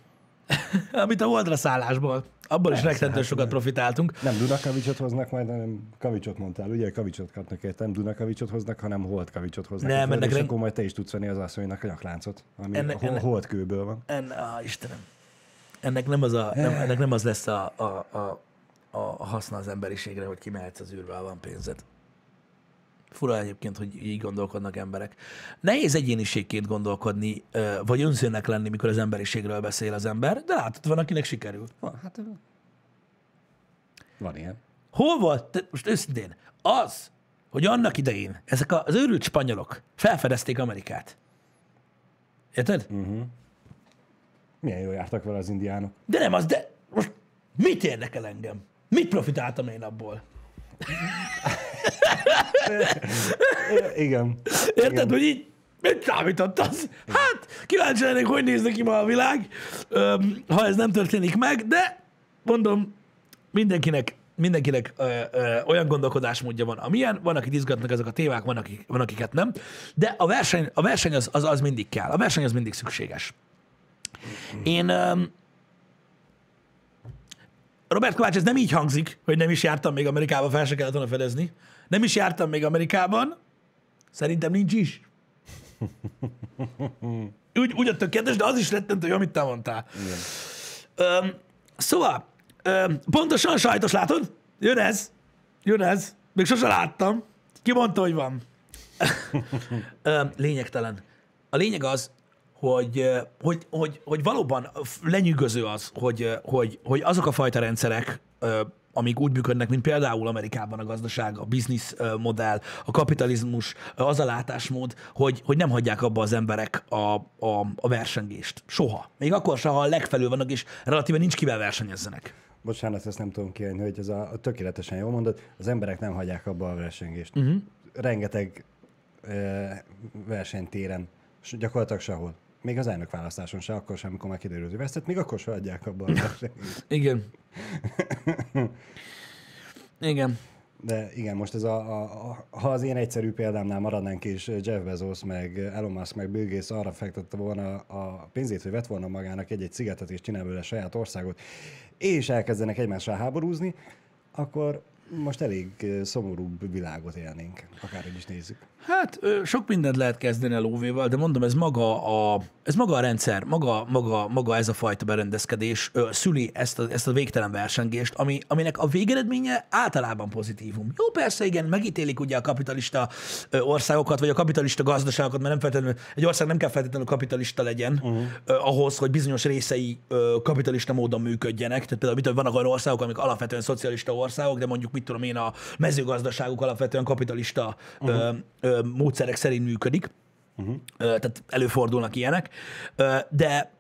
Amit a holdra szállásból. Abból is Persze, rettentő hát sokat profitáltunk. Nem Dunakavicsot hoznak majd, hanem kavicsot mondtál, ugye? Kavicsot kapnak érte, nem Dunakavicsot hoznak, hanem hold kavicsot hoznak. Nem, a földre, ennek és rend- akkor majd te is tudsz venni az asszonynak a nyakláncot, ami Ennek- ennek, ennek- hold kőből van. En, á, Istenem. Ennek nem az, a, nem, ennek nem az lesz a, a, a, a haszna az emberiségre, hogy kimehetsz az űrbe, van pénzed. Fura egyébként, hogy így gondolkodnak emberek. Nehéz egyéniségként gondolkodni, vagy önzőnek lenni, mikor az emberiségről beszél az ember, de látod, van, akinek sikerül. Van, hát van ilyen. Hol volt, te, most őszintén, az, hogy annak idején ezek a- az őrült spanyolok felfedezték Amerikát. Érted? Mm. Milyen jól jártak vele az indiánok. De nem az, de most mit érdekel engem? Mit profitáltam én abból? Igen. Érted, hogy így mit számított az? Hát, kíváncsi lennék, hogy néz neki ma a világ, ha ez nem történik meg, de mondom, mindenkinek mindenkinek ö, ö, olyan gondolkodásmódja van, amilyen, van, akit izgatnak ezek a témák, van, akik, van akiket nem, de a verseny, a verseny az, az, az mindig kell, a verseny az mindig szükséges. Én, ö, Robert Kovács, ez nem így hangzik, hogy nem is jártam még Amerikában, fel se kellett volna fedezni. Nem is jártam még Amerikában, szerintem nincs is. Úgy, úgy a tökéletes, de az is rettentő, amit te mondtál. Öm, szóval, öm, pontosan sajtos, látod? Jön ez. Jön ez. Még sose láttam. Ki mondta, hogy van? Öm, lényegtelen. A lényeg az, hogy, hogy, hogy, hogy valóban lenyűgöző az, hogy, hogy, hogy azok a fajta rendszerek, amik úgy működnek, mint például Amerikában a gazdaság, a business ö, modell, a kapitalizmus, ö, az a látásmód, hogy, hogy nem hagyják abba az emberek a, a, a versengést. Soha. Még akkor se, ha a legfelül vannak, és relatíve nincs kivel versenyezzenek. Bocsánat, ezt nem tudom kiadni, hogy ez a, a tökéletesen jól mondod, az emberek nem hagyják abba a versengést. Uh-huh. Rengeteg e, versenytéren, gyakorlatilag sehol. Még az elnök választáson se, akkor sem, amikor már hogy vesztett, még akkor sem adják abba a versengést. Igen. Igen. De igen, most ez a, a, a, ha az én egyszerű példámnál maradnánk, és Jeff Bezos, meg Elon Musk, meg Bill Gates arra fektette volna a pénzét, hogy vett volna magának egy-egy szigetet, és csinál belőle saját országot, és elkezdenek egymással háborúzni, akkor most elég ö, szomorúbb világot élnénk, akárhogy is nézzük. Hát sok mindent lehet kezdeni a lóvéval, de mondom, ez maga a, ez maga a rendszer, maga, maga, maga ez a fajta berendezkedés szüli ezt a, ezt a végtelen versengést, ami, aminek a végeredménye általában pozitívum. Jó, persze, igen, megítélik ugye a kapitalista országokat, vagy a kapitalista gazdaságokat, mert nem feltétlenül, egy ország nem kell feltétlenül kapitalista legyen uh-huh. ahhoz, hogy bizonyos részei kapitalista módon működjenek. Tehát például mit, vannak olyan országok, amik alapvetően szocialista országok, de mondjuk mit tudom én, a mezőgazdaságuk alapvetően kapitalista uh-huh. ö, ö, módszerek szerint működik. Uh-huh. Ö, tehát előfordulnak ilyenek. Ö, de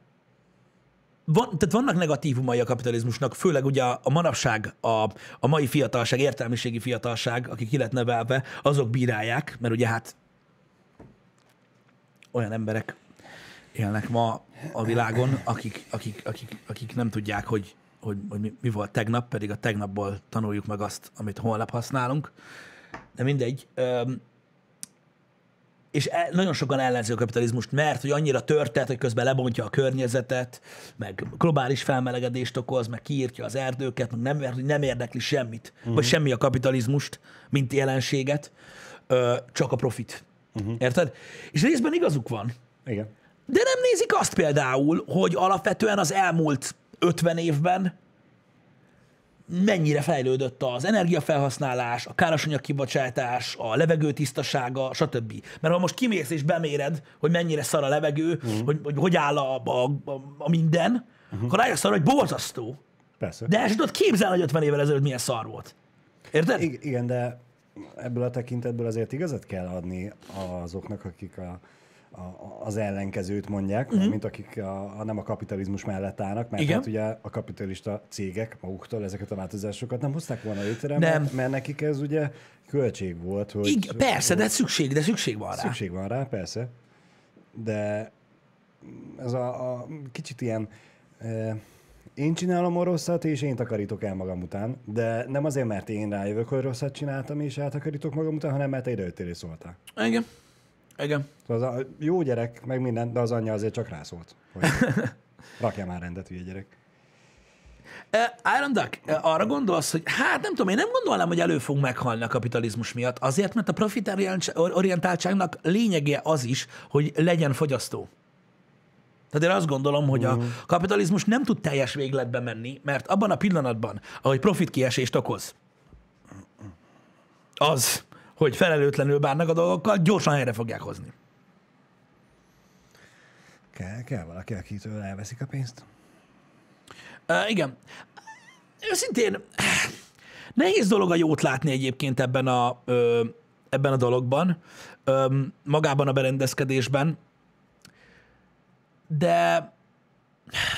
van, tehát vannak negatívumai a kapitalizmusnak, főleg ugye a, a manapság, a, a mai fiatalság, értelmiségi fiatalság, akik ki lett nevelve, azok bírálják, mert ugye hát olyan emberek élnek ma a világon, akik, akik, akik, akik nem tudják, hogy, hogy, hogy mi, mi volt tegnap, pedig a tegnapból tanuljuk meg azt, amit holnap használunk. De mindegy. Öm, és e- nagyon sokan ellenzi a kapitalizmust, mert hogy annyira törtet, hogy közben lebontja a környezetet, meg globális felmelegedést okoz, meg kiírtja az erdőket, meg nem, mert hogy nem érdekli semmit, uh-huh. vagy semmi a kapitalizmust, mint jelenséget, ö, csak a profit. Uh-huh. Érted? És részben igazuk van. Igen. De nem nézik azt például, hogy alapvetően az elmúlt 50 évben mennyire fejlődött az energiafelhasználás, a károsanyag kibocsátás, a levegő tisztasága, stb. Mert ha most kimész és beméred, hogy mennyire szar a levegő, uh-huh. hogy, hogy hogy áll a, a, a, a minden, uh-huh. akkor rájössz arra, hogy borzasztó. Persze. De el sem tudod képzelni, hogy 50 évvel ezelőtt milyen szar volt. Érted? I- igen, de ebből a tekintetből azért igazat kell adni azoknak, akik a, a, az ellenkezőt mondják, uh-huh. mint akik a, a, nem a kapitalizmus mellett állnak, mert Igen. hát ugye a kapitalista cégek maguktól ezeket a változásokat nem hozták volna létre, Nem. mert, mert nekik ez ugye költség volt, hogy Igen, persze, de szükség, de szükség van rá. szükség van rá, persze, de ez a, a kicsit ilyen e, én csinálom a rosszat, és én takarítok el magam után, de nem azért, mert én rájövök, hogy rosszat csináltam, és eltakarítok magam után, hanem mert te idejöttél és szóltál. Igen. Igen. Az a jó gyerek, meg minden, de az anyja azért csak rászólt, hogy rakja már rendet, hülye gyerek. Uh, Iron Duck, uh, arra gondolsz, hogy hát nem tudom, én nem gondolnám, hogy elő fog meghalni a kapitalizmus miatt, azért, mert a profitorientáltságnak lényege az is, hogy legyen fogyasztó. Tehát én azt gondolom, hogy a kapitalizmus nem tud teljes végletbe menni, mert abban a pillanatban, ahogy profit kiesést okoz, az, hogy felelőtlenül bánnak a dolgokkal, gyorsan helyre fogják hozni. Kell, kell valaki, akitől elveszik a pénzt. Uh, igen. Őszintén, nehéz dolog a jót látni egyébként ebben a, ö, ebben a dologban, ö, magában a berendezkedésben, de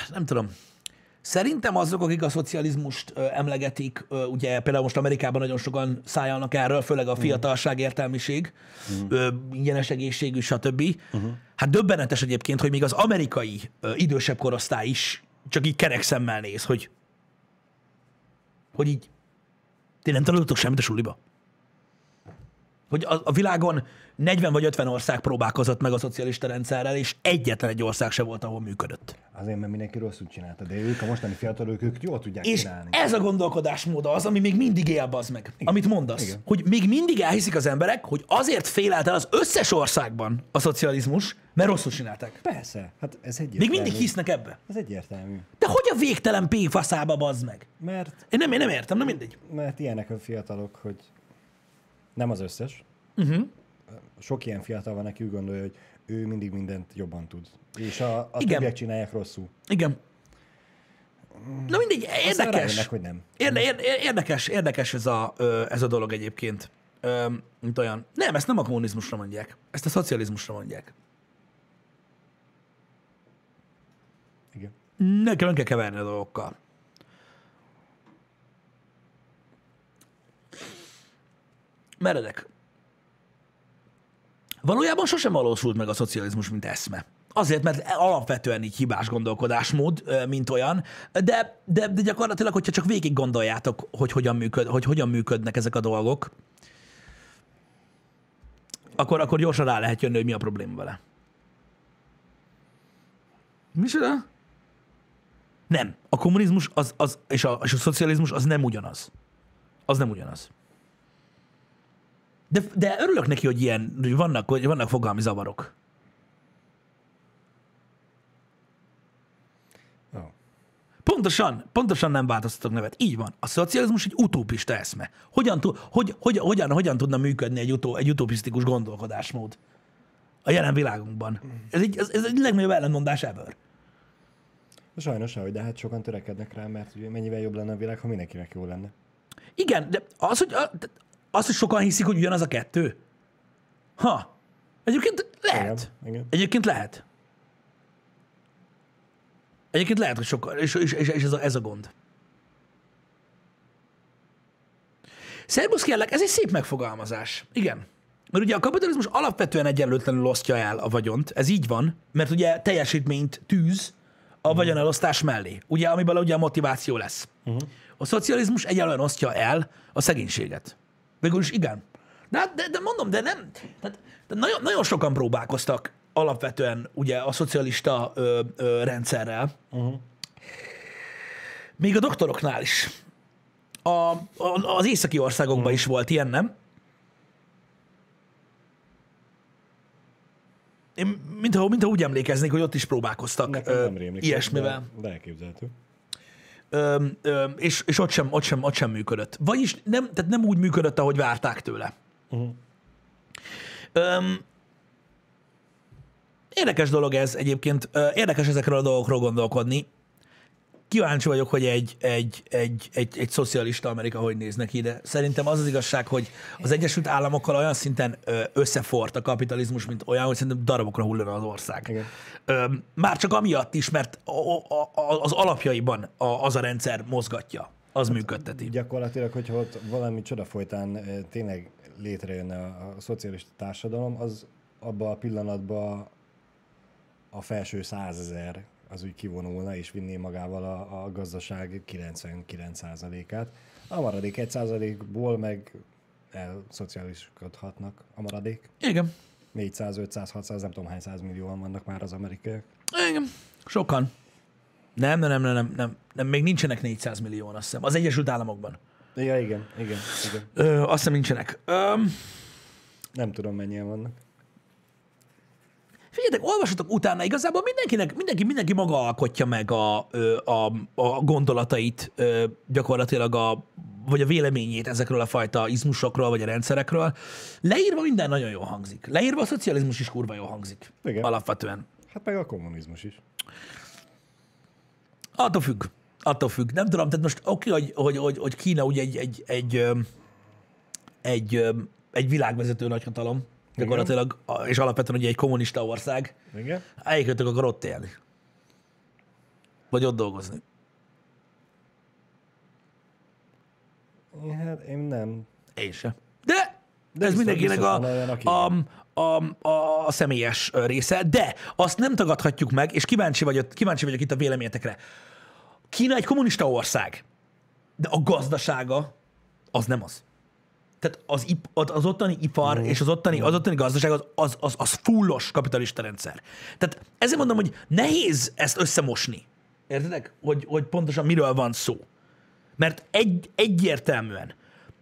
nem tudom. Szerintem azok, akik a szocializmust ö, emlegetik, ö, ugye például most Amerikában nagyon sokan szállnak erről, főleg a fiatalság értelmiség, ö, ingyenes egészségű, stb. Hát döbbenetes egyébként, hogy még az amerikai ö, idősebb korosztály is csak így kerek szemmel néz, hogy, hogy így Ti nem tanultok semmit a suliba? Hogy a, a világon 40 vagy 50 ország próbálkozott meg a szocialista rendszerrel, és egyetlen egy ország se volt, ahol működött. Azért, mert mindenki rosszul csinálta, de ők, a mostani fiatalok, ők jól tudják És csinálni. ez a gondolkodásmód az, ami még mindig él, bazd meg. Igen. Amit mondasz. Igen. Hogy még mindig elhiszik az emberek, hogy azért félt el az összes országban a szocializmus, mert rosszul csinálták. Persze, hát ez egyértelmű. Még mindig hisznek ebbe. Ez egyértelmű. De hogy a végtelen pék faszába, bazd meg? Mert, Én nem, én nem értem, nem mindegy. mert ilyenek a fiatalok, hogy nem az összes. Uh-huh. Sok ilyen fiatal van, aki úgy gondolja, hogy ő mindig mindent jobban tud. És a, a Igen. többiek csinálják rosszul. Igen. Na mindegy, Aztán érdekes. rájönnek, hogy nem. Érde, érde, érdekes, érdekes ez a, ez a dolog egyébként. Mint olyan. Nem, ezt nem a kommunizmusra mondják. Ezt a szocializmusra mondják. Igen. Nekem nem kell keverni a dolgokkal. Meredek. Valójában sosem valósult meg a szocializmus, mint eszme. Azért, mert alapvetően így hibás gondolkodásmód, mint olyan, de, de, de gyakorlatilag, hogyha csak végig gondoljátok, hogy hogyan, működ, hogy hogyan működnek ezek a dolgok, akkor, akkor gyorsan rá lehet jönni, hogy mi a probléma vele. Micsoda? Nem. A kommunizmus az, az, és, a, és a szocializmus az nem ugyanaz. Az nem ugyanaz. De, de örülök neki, hogy ilyen, hogy vannak, hogy vannak fogalmi zavarok. Oh. Pontosan, pontosan nem változtatok nevet. Így van. A szocializmus egy utópista eszme. Hogyan, hogy, hogy, hogyan, hogyan tudna működni egy, utó, egy utopisztikus gondolkodásmód a jelen világunkban? Ez egy, ez, ez egy legnagyobb ellentmondás ever. Sajnos, ahogy, de hát sokan törekednek rá, mert ugye mennyivel jobb lenne a világ, ha mindenkinek jó lenne. Igen, de az, hogy, az, hogy sokan hiszik, hogy ugyanaz a kettő. Ha. Egyébként lehet. Igen, igen. Egyébként lehet. Egyébként lehet, hogy sokan, és, és, és, és ez, a, ez a gond. Szerbusz kérlek, ez egy szép megfogalmazás. Igen. Mert ugye a kapitalizmus alapvetően egyenlőtlenül osztja el a vagyont, ez így van, mert ugye teljesítményt tűz a vagyonelosztás mellé, ugye, amiből ugye a motiváció lesz. Uh-huh. A szocializmus egyenlően osztja el a szegénységet. Végül is igen. De, de, de mondom, de nem. Tehát, de nagyon, nagyon sokan próbálkoztak alapvetően ugye a szocialista ö, ö, rendszerrel. Uh-huh. Még a doktoroknál is. A, a, az északi országokban is volt ilyen, nem? Én mintha, mintha úgy emlékeznék, hogy ott is próbálkoztak Nekem ö, nem rémlik. ilyesmivel. De, de elképzelhető. Ö, ö, és, és ott, sem, ott, sem, ott sem működött. Vagyis nem, tehát nem úgy működött, ahogy várták tőle. Uh-huh. Öm, érdekes dolog ez egyébként, Ö, érdekes ezekről a dolgokról gondolkodni. Kíváncsi vagyok, hogy egy, egy, egy, egy, egy szocialista Amerika hogy néz neki, de szerintem az az igazság, hogy az Egyesült Államokkal olyan szinten összefort a kapitalizmus, mint olyan, hogy szerintem darabokra hullana az ország. Igen. Már csak amiatt is, mert az alapjaiban az a rendszer mozgatja, az működteti. Gyakorlatilag, hogyha ott valami csoda folytán tényleg létrejönne a, a szocialista társadalom, az abban a pillanatban a felső százezer az úgy kivonulna és vinné magával a, a gazdaság 99%-át. A maradék 1%-ból meg elszocialiskodhatnak a maradék. Igen. 400, 500, 600, nem tudom hány százmillióan vannak már az amerikaiak. Igen, sokan. Nem, nem, nem, nem, nem, nem, nem, még nincsenek 400 millióan, azt hiszem. Az Egyesült Államokban. Ja, igen, igen, igen. Ö, azt hiszem nincsenek. Ö, Nem tudom mennyien vannak. Figyeljetek, olvasatok utána, igazából mindenkinek, mindenki, mindenki maga alkotja meg a, a, a gondolatait, gyakorlatilag a, vagy a véleményét ezekről a fajta izmusokról, vagy a rendszerekről. Leírva minden nagyon jól hangzik. Leírva a szocializmus is kurva jól hangzik. Igen. Alapvetően. Hát meg a kommunizmus is. Attól függ. Attól függ. Nem tudom, tehát most oké, hogy, hogy, hogy, hogy Kína ugye egy, egy, egy, egy, öm, egy világvezető nagyhatalom, gyakorlatilag, a- és alapvetően ugye egy kommunista ország. Igen? Eljöttök akar ott élni. Vagy ott dolgozni. Hát én nem. Én sem. De, de ez mindenkinek a, a, a, a, a személyes része, de azt nem tagadhatjuk meg, és kíváncsi vagyok, kíváncsi vagyok itt a véleményetekre. Kína egy kommunista ország, de a gazdasága az nem az. Tehát az, ip, az ottani ipar és az ottani, az ottani gazdaság az, az, az, az fullos kapitalista rendszer. Tehát ezért mondom, hogy nehéz ezt összemosni. Értedek? Hogy, hogy pontosan miről van szó. Mert egy, egyértelműen,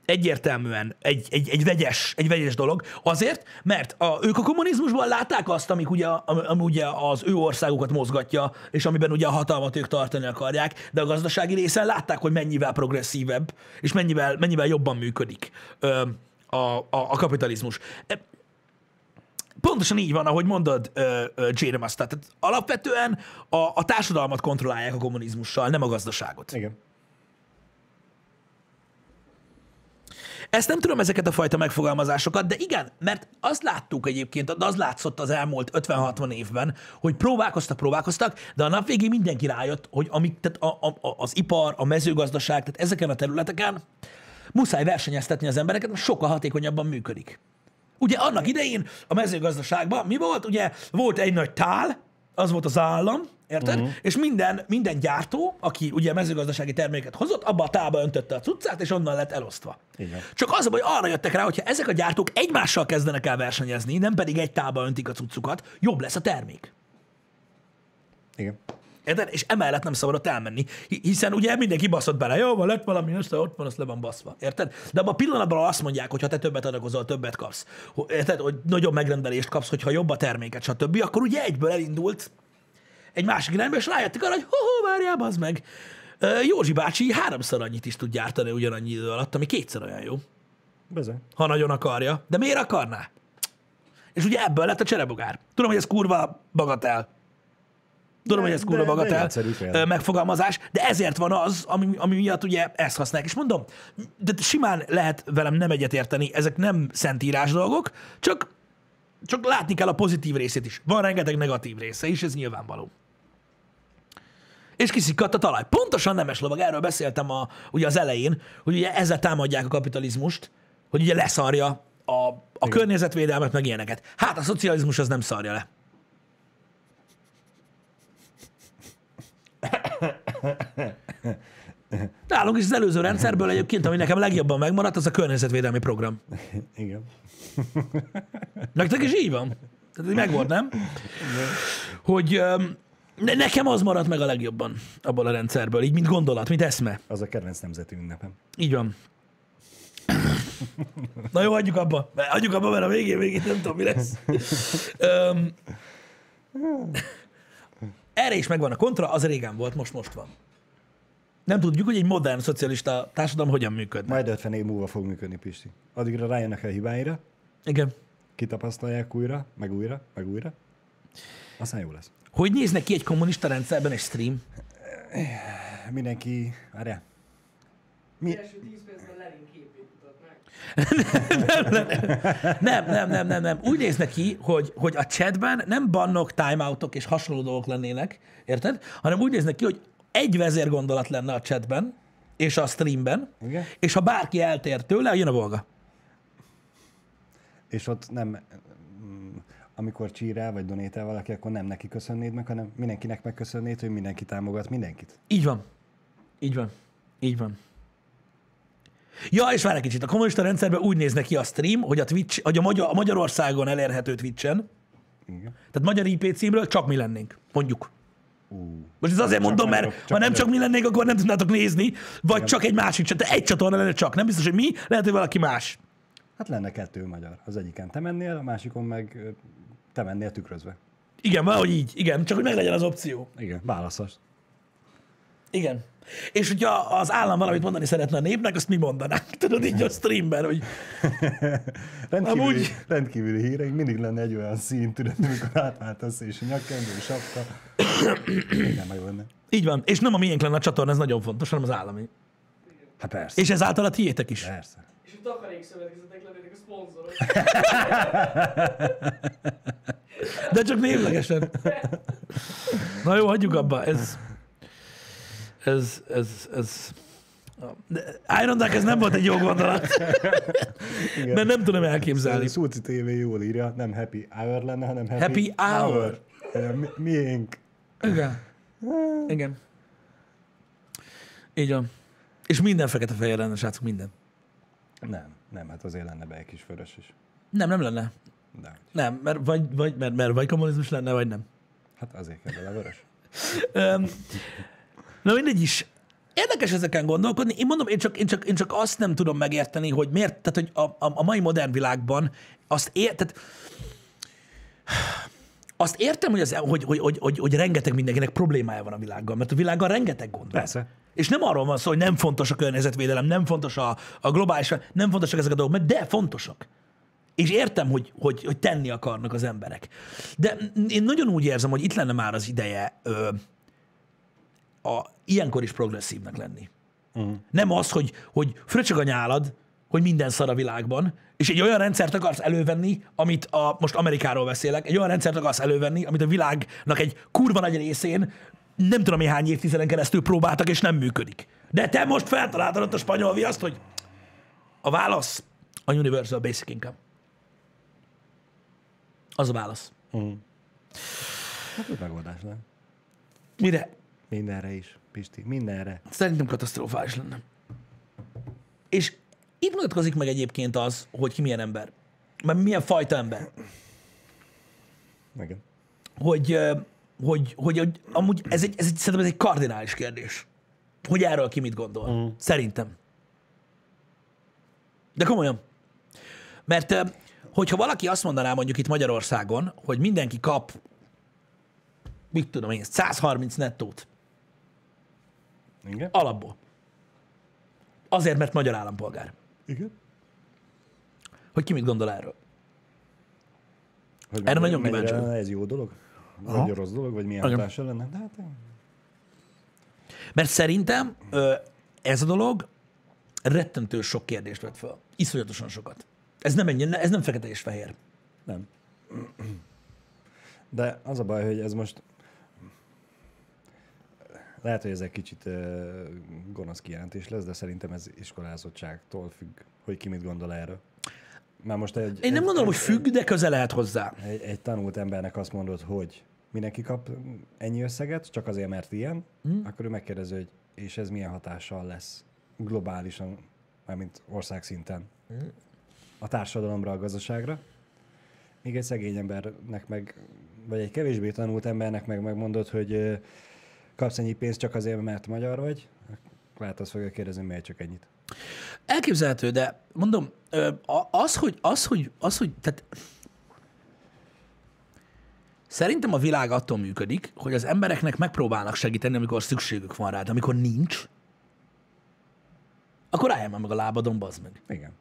egyértelműen egy, egy, egy, vegyes, egy vegyes dolog. Azért, mert a, ők a kommunizmusban látták azt, amik ugye, ami, ami ugye az ő országukat mozgatja, és amiben ugye a hatalmat ők tartani akarják, de a gazdasági részen látták, hogy mennyivel progresszívebb, és mennyivel, mennyivel jobban működik ö, a, a, a kapitalizmus. E, Pontosan így van, ahogy mondod, Jerem azt. Tehát alapvetően a, a társadalmat kontrollálják a kommunizmussal, nem a gazdaságot. Igen. Ezt nem tudom, ezeket a fajta megfogalmazásokat, de igen, mert azt láttuk egyébként, az látszott az elmúlt 50-60 évben, hogy próbálkoztak, próbálkoztak, de a nap végén mindenki rájött, hogy amik, tehát a, a, az ipar, a mezőgazdaság, tehát ezeken a területeken muszáj versenyeztetni az embereket, mert sokkal hatékonyabban működik. Ugye annak idején a mezőgazdaságban mi volt? Ugye volt egy nagy tál, az volt az állam, érted? Uh-huh. És minden, minden gyártó, aki ugye mezőgazdasági terméket hozott, abba a tálba öntötte a cuccát, és onnan lett elosztva. Igen. Csak az, hogy arra jöttek rá, hogyha ezek a gyártók egymással kezdenek el versenyezni, nem pedig egy tálba öntik a cuccukat, jobb lesz a termék. Igen. Érted? És emellett nem szabad ott elmenni, hiszen ugye mindenki baszott bele, jó, van, lett valami, össze, ott van, azt le van baszva. Érted? De abban a pillanatban azt mondják, hogy ha te többet adakozol, többet kapsz. Érted? Hogy nagyobb megrendelést kapsz, hogyha jobb a terméket, stb. Akkor ugye egyből elindult egy másik irányba, és rájöttek arra, hogy ho-ho, várjál, az meg. Józsi bácsi háromszor annyit is tud gyártani ugyanannyi idő alatt, ami kétszer olyan jó. Bizony. Ha nagyon akarja. De miért akarná? És ugye ebből lett a cserebogár. Tudom, hogy ez kurva bagatel. Tudom, hogy ez kurva de- de bagatel megfogalmazás, de ezért van az, ami, ami miatt ugye ezt használják. És mondom, de simán lehet velem nem egyetérteni, ezek nem szentírás dolgok, csak, csak látni kell a pozitív részét is. Van rengeteg negatív része is, ez nyilvánvaló. És kiszikadt a talaj. Pontosan nemes lovag, erről beszéltem a, ugye az elején, hogy ugye ezzel támadják a kapitalizmust, hogy ugye leszarja a, a környezetvédelmet, meg ilyeneket. Hát a szocializmus az nem szarja le. Nálunk is az előző rendszerből egyébként, ami nekem legjobban megmaradt, az a környezetvédelmi program. Igen. Nektek is így van? Tehát így megvolt, nem? Hogy ne, nekem az maradt meg a legjobban abból a rendszerből, így mint gondolat, mint eszme. Az a kedvenc nemzeti ünnepem. Így van. Na jó, hagyjuk abba. Hagyjuk abba, mert a végén végén nem tudom, mi lesz. Öm, erre is megvan a kontra, az régen volt, most most van. Nem tudjuk, hogy egy modern szocialista társadalom hogyan működne. Majd 50 év múlva fog működni, Pisti. Addigra rájönnek a hibáira, Igen. kitapasztalják újra, meg újra, meg újra. Aztán jó lesz. Hogy néznek ki egy kommunista rendszerben egy stream? Mindenki, várjál. Mi? első 10 percben Lenin képét mutatnák. Nem, nem, nem, nem, nem. Úgy néznek ki, hogy, hogy a chatben nem bannok, timeoutok és hasonló dolgok lennének, érted? Hanem úgy néznek ki, hogy egy vezérgondolat lenne a chatben, és a streamben, Igen. és ha bárki eltér tőle, jön a volga. És ott nem, amikor csírál vagy donétál valaki, akkor nem neki köszönnéd meg, hanem mindenkinek megköszönnéd, hogy mindenki támogat mindenkit. Így van. Így van. Így van. Ja, és várj egy kicsit, a kommunista rendszerben úgy néz ki a stream, hogy a, Twitch, hogy a, Magyar, a Magyarországon elérhető Twitchen, Igen. tehát magyar IP címről csak mi lennénk, mondjuk. Ú, Most ez azért mondom, mert csak ha nem csak mi lennénk, akkor nem tudnátok nézni, vagy csak egy másik, csak egy csatorna lenne csak. Nem biztos, hogy mi, lehet, hogy valaki más. hát lenne kettő magyar. Az egyiken te mennél, a másikon meg te mennél tükrözve. Igen, valahogy így. Igen, csak hogy meglegyen az opció. Igen, válaszos. Igen. És hogyha az állam valamit mondani szeretne a népnek, azt mi mondanánk? Tudod, így a streamben, hogy Rendkívüli, Amúgy- rendkívüli híreink, mindig lenne egy olyan szín, tudod, amikor átváltasz, és a nyakkendő, sapka. Igen, meg lenne. így van. És nem a miénk lenne a csatorna, ez nagyon fontos, hanem az állami. Hát persze. És ezáltal a tiétek is. Persze. És a takarékszövetkezetek lennének a szponzorok. De csak névlegesen. Na jó, hagyjuk abba. Ez, ez, ez, ez, Iron Duck, ez nem volt egy jó gondolat. Mert nem tudom elképzelni. Szulci TV jól írja, nem happy hour lenne, hanem happy, Happy hour. hour. Mi, miénk. Igen. Igen. Így van. És minden fekete fehér lenne, srácok, minden. Nem, nem, hát azért lenne be egy kis vörös is. Nem, nem lenne. De, Nem, mert vagy, vagy, mert, mert vagy kommunizmus lenne, vagy nem. hát azért kell bele vörös. Na mindegy is. Érdekes ezeken gondolkodni. Én mondom, én csak, én csak, én csak azt nem tudom megérteni, hogy miért, tehát hogy a, a, a mai modern világban azt ér, tehát azt értem, hogy, az, hogy, hogy, hogy, hogy, hogy rengeteg mindenkinek problémája van a világgal, mert a világgal rengeteg gond van. Persze. És nem arról van szó, hogy nem fontos a környezetvédelem, nem fontos a, a globális, nem fontosak ezek a dolgok, mert de fontosak. És értem, hogy, hogy, hogy tenni akarnak az emberek. De én nagyon úgy érzem, hogy itt lenne már az ideje ö, a, ilyenkor is progresszívnek lenni. Uh-huh. Nem az, hogy, hogy fröcsög a nyálad, hogy minden szar a világban, és egy olyan rendszert akarsz elővenni, amit a, most Amerikáról beszélek, egy olyan rendszert akarsz elővenni, amit a világnak egy kurva nagy részén nem tudom, mi hány évtizeden keresztül próbáltak, és nem működik. De te most feltaláltad ott a spanyol viaszt, hogy a válasz a Universal Basic Income. Az a válasz. Hát ez megoldás lenne. Mire? Mindenre is, Pisti, mindenre. Szerintem katasztrofális lenne. És itt mutatkozik meg egyébként az, hogy ki milyen ember. Mert milyen fajta ember. Igen. Hogy, hogy, hogy, hogy amúgy ez egy, ez egy, szerintem ez egy kardinális kérdés. Hogy erről ki mit gondol. Mm. Szerintem. De komolyan. Mert hogyha valaki azt mondaná mondjuk itt Magyarországon, hogy mindenki kap, mit tudom én, 130 nettót Igen? alapból. Azért, mert magyar állampolgár. Igen. Hogy ki mit gondol erről? Hogy Erre nagyon kíváncsi Ez jó dolog? Vagy Aha. rossz dolog, vagy milyen Igen. hatása lenne? De hát Mert szerintem ez a dolog rettentő sok kérdést vet fel. Iszonyatosan sokat. Ez nem, ennyi, ez nem fekete és fehér. nem. De az a baj, hogy ez most lehet, hogy ez egy kicsit gonosz kijelentés lesz, de szerintem ez iskolázottságtól függ, hogy ki mit gondol erről. Már most egy, Én nem egy, gondolom, egy, hogy függ, de köze lehet hozzá. Egy, egy tanult embernek azt mondod, hogy mindenki kap ennyi összeget, csak azért, mert ilyen, mm. akkor ő megkérdezi, hogy és ez milyen hatással lesz globálisan, mármint országszinten mm. a társadalomra, a gazdaságra. Még egy szegény embernek meg, vagy egy kevésbé tanult embernek meg megmondod, hogy kapsz ennyi pénzt csak azért, mert magyar vagy, lehet azt fogja kérdezni, miért csak ennyit. Elképzelhető, de mondom, az, hogy, az, hogy, az, hogy tehát Szerintem a világ attól működik, hogy az embereknek megpróbálnak segíteni, amikor szükségük van rá, de amikor nincs, akkor álljál már meg a lábadon, bazd meg. Igen.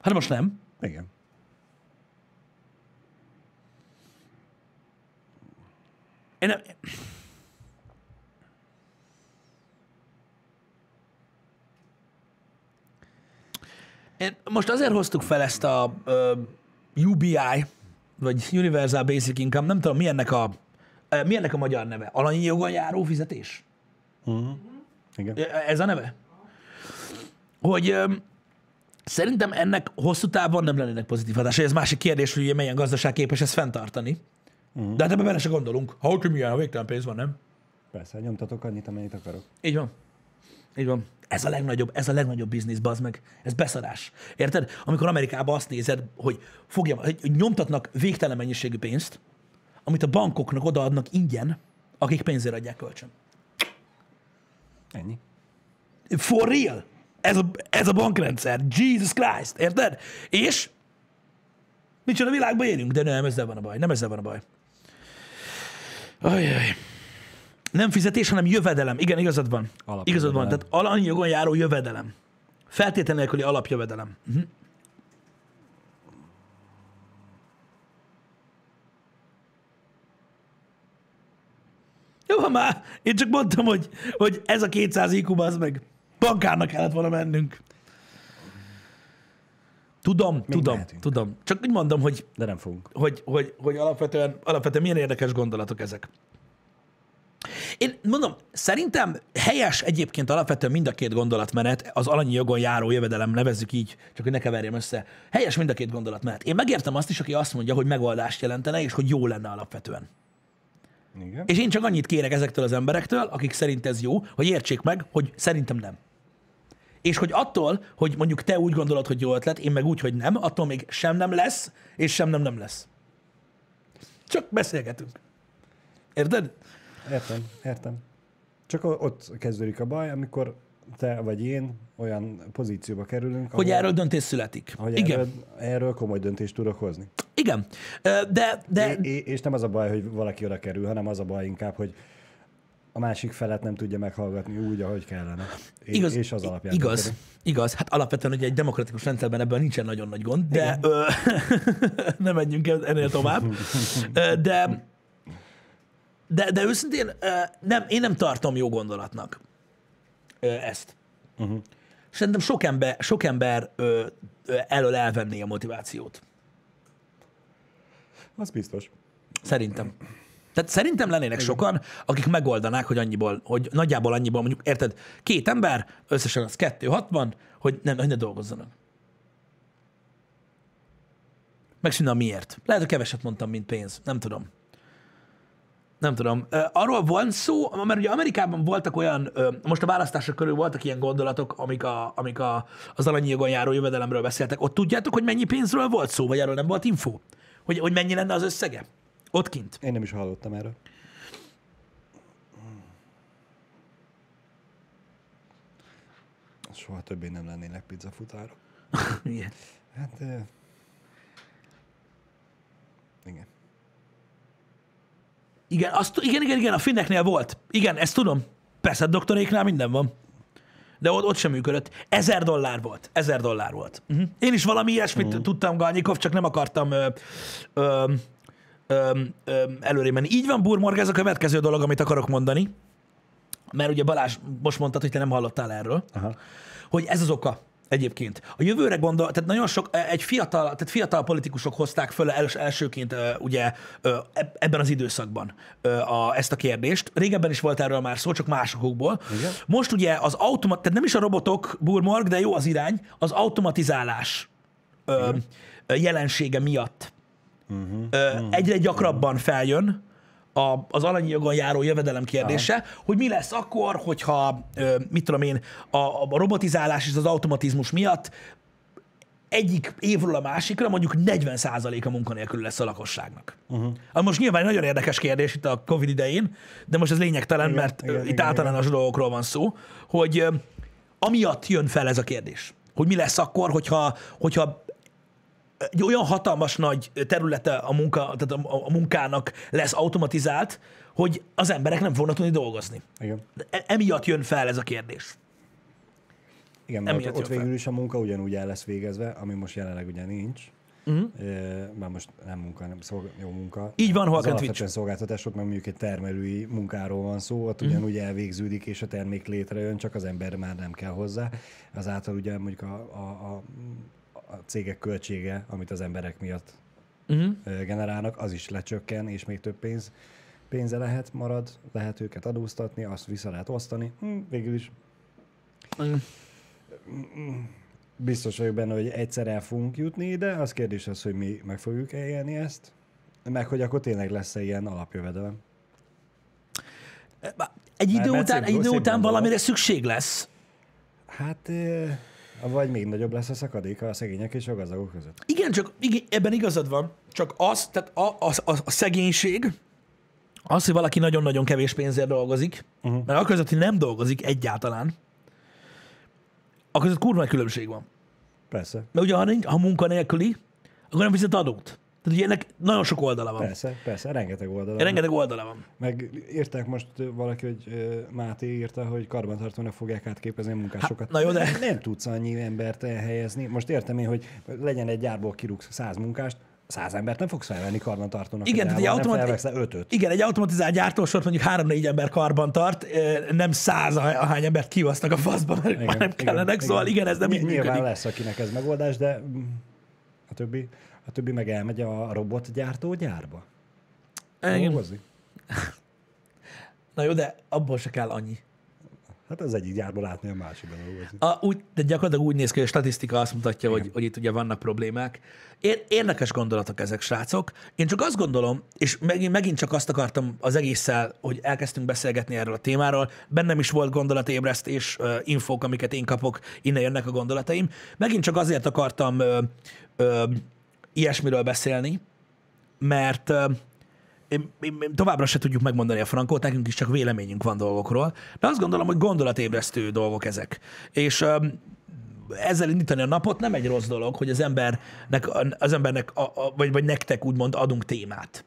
Hát most nem. Igen. Én nem... Én most azért hoztuk fel ezt a uh, UBI, vagy Universal Basic Income, nem tudom, mi ennek a, uh, mi ennek a magyar neve? Alanyi jogon járó fizetés? Igen. Ez a neve? Hogy um, szerintem ennek hosszú távon nem lennének pozitív hatásai. Ez másik kérdés, hogy milyen gazdaság képes ezt fenntartani. Uh-huh. De hát ebben bele se gondolunk. Ha hogy milyen, ha végtelen pénz van, nem? Persze, nyomtatok annyit, amennyit akarok. Így van. Így van. Ez a legnagyobb, ez a legnagyobb biznisz, bazd meg. Ez beszarás. Érted? Amikor Amerikában azt nézed, hogy, fogja, hogy nyomtatnak végtelen mennyiségű pénzt, amit a bankoknak odaadnak ingyen, akik pénzért adják kölcsön. Ennyi. For real. Ez a, ez a bankrendszer. Jesus Christ. Érted? És micsoda világban élünk, de nem, ezzel van a baj. Nem ezzel van a baj. Ajaj. Nem fizetés, hanem jövedelem. Igen, igazad van. Alapjövedelem. Igazad van. Tehát alanyjogon járó jövedelem. Feltétel nélküli alapjövedelem. Uh-huh. Jó, van már. Én csak mondtam, hogy, hogy ez a 200 IQ, az meg bankárnak kellett volna mennünk. Tudom, tudom, mehetünk. tudom. Csak úgy mondom, hogy De nem fogunk. hogy, hogy, hogy alapvetően, alapvetően milyen érdekes gondolatok ezek. Én mondom, szerintem helyes egyébként alapvetően mind a két gondolatmenet, az alanyi jogon járó jövedelem, nevezzük így, csak hogy ne keverjem össze. Helyes mind a két gondolatmenet. Én megértem azt is, aki azt mondja, hogy megoldást jelentene, és hogy jó lenne alapvetően. Igen. És én csak annyit kérek ezektől az emberektől, akik szerint ez jó, hogy értsék meg, hogy szerintem nem. És hogy attól, hogy mondjuk te úgy gondolod, hogy jó ötlet, én meg úgy, hogy nem, attól még sem nem lesz, és sem nem nem lesz. Csak beszélgetünk. Érted? Értem, értem. Csak ott kezdődik a baj, amikor te vagy én olyan pozícióba kerülünk, Hogy ahol- erről döntés születik. hogy Igen. Erről, erről komoly döntést tudok hozni. Igen. De, de É, és nem az a baj, hogy valaki oda kerül, hanem az a baj inkább, hogy a másik felet nem tudja meghallgatni úgy, ahogy kellene. É- igaz, és az alapján. igaz, működik. igaz. Hát alapvetően ugye egy demokratikus rendszerben ebben nincsen nagyon nagy gond, de ö, nem menjünk ennél tovább. De, de, de őszintén nem, én nem tartom jó gondolatnak ezt. Uh-huh. Szerintem sok ember, sok ember ö, ö, elől elvenné a motivációt. Az biztos. Szerintem. Tehát szerintem lennének sokan, akik megoldanák, hogy annyiból, hogy nagyjából annyiból, mondjuk, érted, két ember, összesen az 260, hogy nem, hogy ne dolgozzanak. Megszűnne a miért. Lehet, hogy keveset mondtam, mint pénz. Nem tudom. Nem tudom. Arról van szó, mert ugye Amerikában voltak olyan, most a választások körül voltak ilyen gondolatok, amik, a, amik a, az alanyi jogon járó jövedelemről beszéltek. Ott tudjátok, hogy mennyi pénzről volt szó, vagy erről nem volt info? Hogy, hogy mennyi lenne az összege? Ott kint. Én nem is hallottam erről. Soha többé nem lennének pizzafutárok. Igen. Hát, igen. Igen, azt, igen, igen, igen, a finneknél volt. Igen, ezt tudom. Persze, a doktoréknál minden van. De ott, ott sem működött. Ezer dollár volt. Ezer dollár volt. Uh-huh. Én is valami ilyesmit uh-huh. tudtam, Galnyikov, csak nem akartam ö, ö, ö, ö, előre menni. Így van, Burmorg, ez a következő dolog, amit akarok mondani. Mert ugye Balázs most mondtad, hogy te nem hallottál erről. Aha. hogy ez az oka egyébként. A jövőre gondol, tehát nagyon sok, egy fiatal, tehát fiatal politikusok hozták föl els, elsőként ö, ugye eb- ebben az időszakban a, ezt a kérdést. Régebben is volt erről már szó, csak másokból. Igen. Most ugye az automat, tehát nem is a robotok, burmorg, de jó az irány, az automatizálás ö, ö, jelensége miatt ö, egyre gyakrabban feljön a, az alanyi jogon járó jövedelem kérdése, Aha. hogy mi lesz akkor, hogyha, mit tudom én, a, a robotizálás és az automatizmus miatt egyik évről a másikra mondjuk 40% a munkanélkül lesz a lakosságnak. Uh-huh. Most nyilván egy nagyon érdekes kérdés itt a Covid idején, de most ez lényegtelen, Igen, mert igen, itt igen, általános igen. dolgokról van szó, hogy amiatt jön fel ez a kérdés, hogy mi lesz akkor, hogyha, hogyha egy olyan hatalmas nagy területe a, munka, tehát a, a munkának lesz automatizált, hogy az emberek nem fognak tudni dolgozni. Igen. E- Emiatt jön fel ez a kérdés. Igen, mert Emiatt ott, ott fel. végül is a munka ugyanúgy el lesz végezve, ami most jelenleg ugye nincs. Uh-huh. Uh, már most nem munka, nem szolg- jó munka. Így van, alapvetően Twitch. szolgáltatások, mert mondjuk egy termelői munkáról van szó, ott Mhm. ugyanúgy elvégződik, és a termék létrejön, csak az ember már nem kell hozzá. Azáltal ugye mondjuk a, a, a, a cégek költsége, amit az emberek miatt Uh-huh. generálnak, az is lecsökken, és még több pénz, pénze lehet, marad, lehet őket adóztatni, azt vissza lehet osztani. Hm, végül is biztos vagyok benne, hogy egyszer el fogunk jutni ide, az kérdés az, hogy mi meg fogjuk élni ezt, meg hogy akkor tényleg lesz-e ilyen alapjövedelem. Egy idő mert után, szép- egy idő után valamire szükség lesz. Hát, ö, vagy még nagyobb lesz a szakadék a szegények és a gazdagok között. Igen, csak igen, ebben igazad van. Csak az, tehát a, a, a, a szegénység, az, hogy valaki nagyon-nagyon kevés pénzért dolgozik, uh-huh. mert a között, hogy nem dolgozik egyáltalán, a között kurva különbség van. Persze, Mert ugye, ha, nincs, ha munkanélküli, akkor nem fizet adót. Tehát ugye ennek nagyon sok oldala van. persze, persze, rengeteg oldala. van. Rengeteg oldala van. Meg írták most valaki, hogy Máté írta, hogy karbantartónak fogják átképezni a munkásokat. na jó, de- Nem tudsz annyi embert elhelyezni. Most értem én, hogy legyen egy gyárból kirúgsz száz munkást, száz embert nem fogsz felvenni karbantartónak. Igen, tehát egy automat- ötöt. Igen, egy automatizált gyártósort mondjuk három-négy ember karban tart, eh, nem száz, ah- ahány embert kivasznak a faszba, mert igen, már nem kellenek, szóval igen, ez nem Ny- így Nyilván működik. lesz, akinek ez megoldás, de mm, a többi, a többi meg elmegy a robotgyártó gyárba. Dolgozni. Na jó, de abból se kell annyi. Hát az egyik gyárban látni a másikban dolgozni. A, úgy, de gyakorlatilag úgy néz ki, hogy a statisztika azt mutatja, hogy, hogy itt ugye vannak problémák. Ér, érdekes gondolatok ezek, srácok. Én csak azt gondolom, és megint, megint csak azt akartam az egésszel, hogy elkezdtünk beszélgetni erről a témáról, bennem is volt gondolatébresztés, uh, infók, amiket én kapok, innen jönnek a gondolataim. Megint csak azért akartam uh, uh, ilyesmiről beszélni, mert én, én, én továbbra se tudjuk megmondani a frankót, nekünk is csak véleményünk van dolgokról, de azt gondolom, hogy gondolatébresztő dolgok ezek. És ezzel indítani a napot nem egy rossz dolog, hogy az embernek, az embernek a, a, vagy, vagy nektek úgymond adunk témát.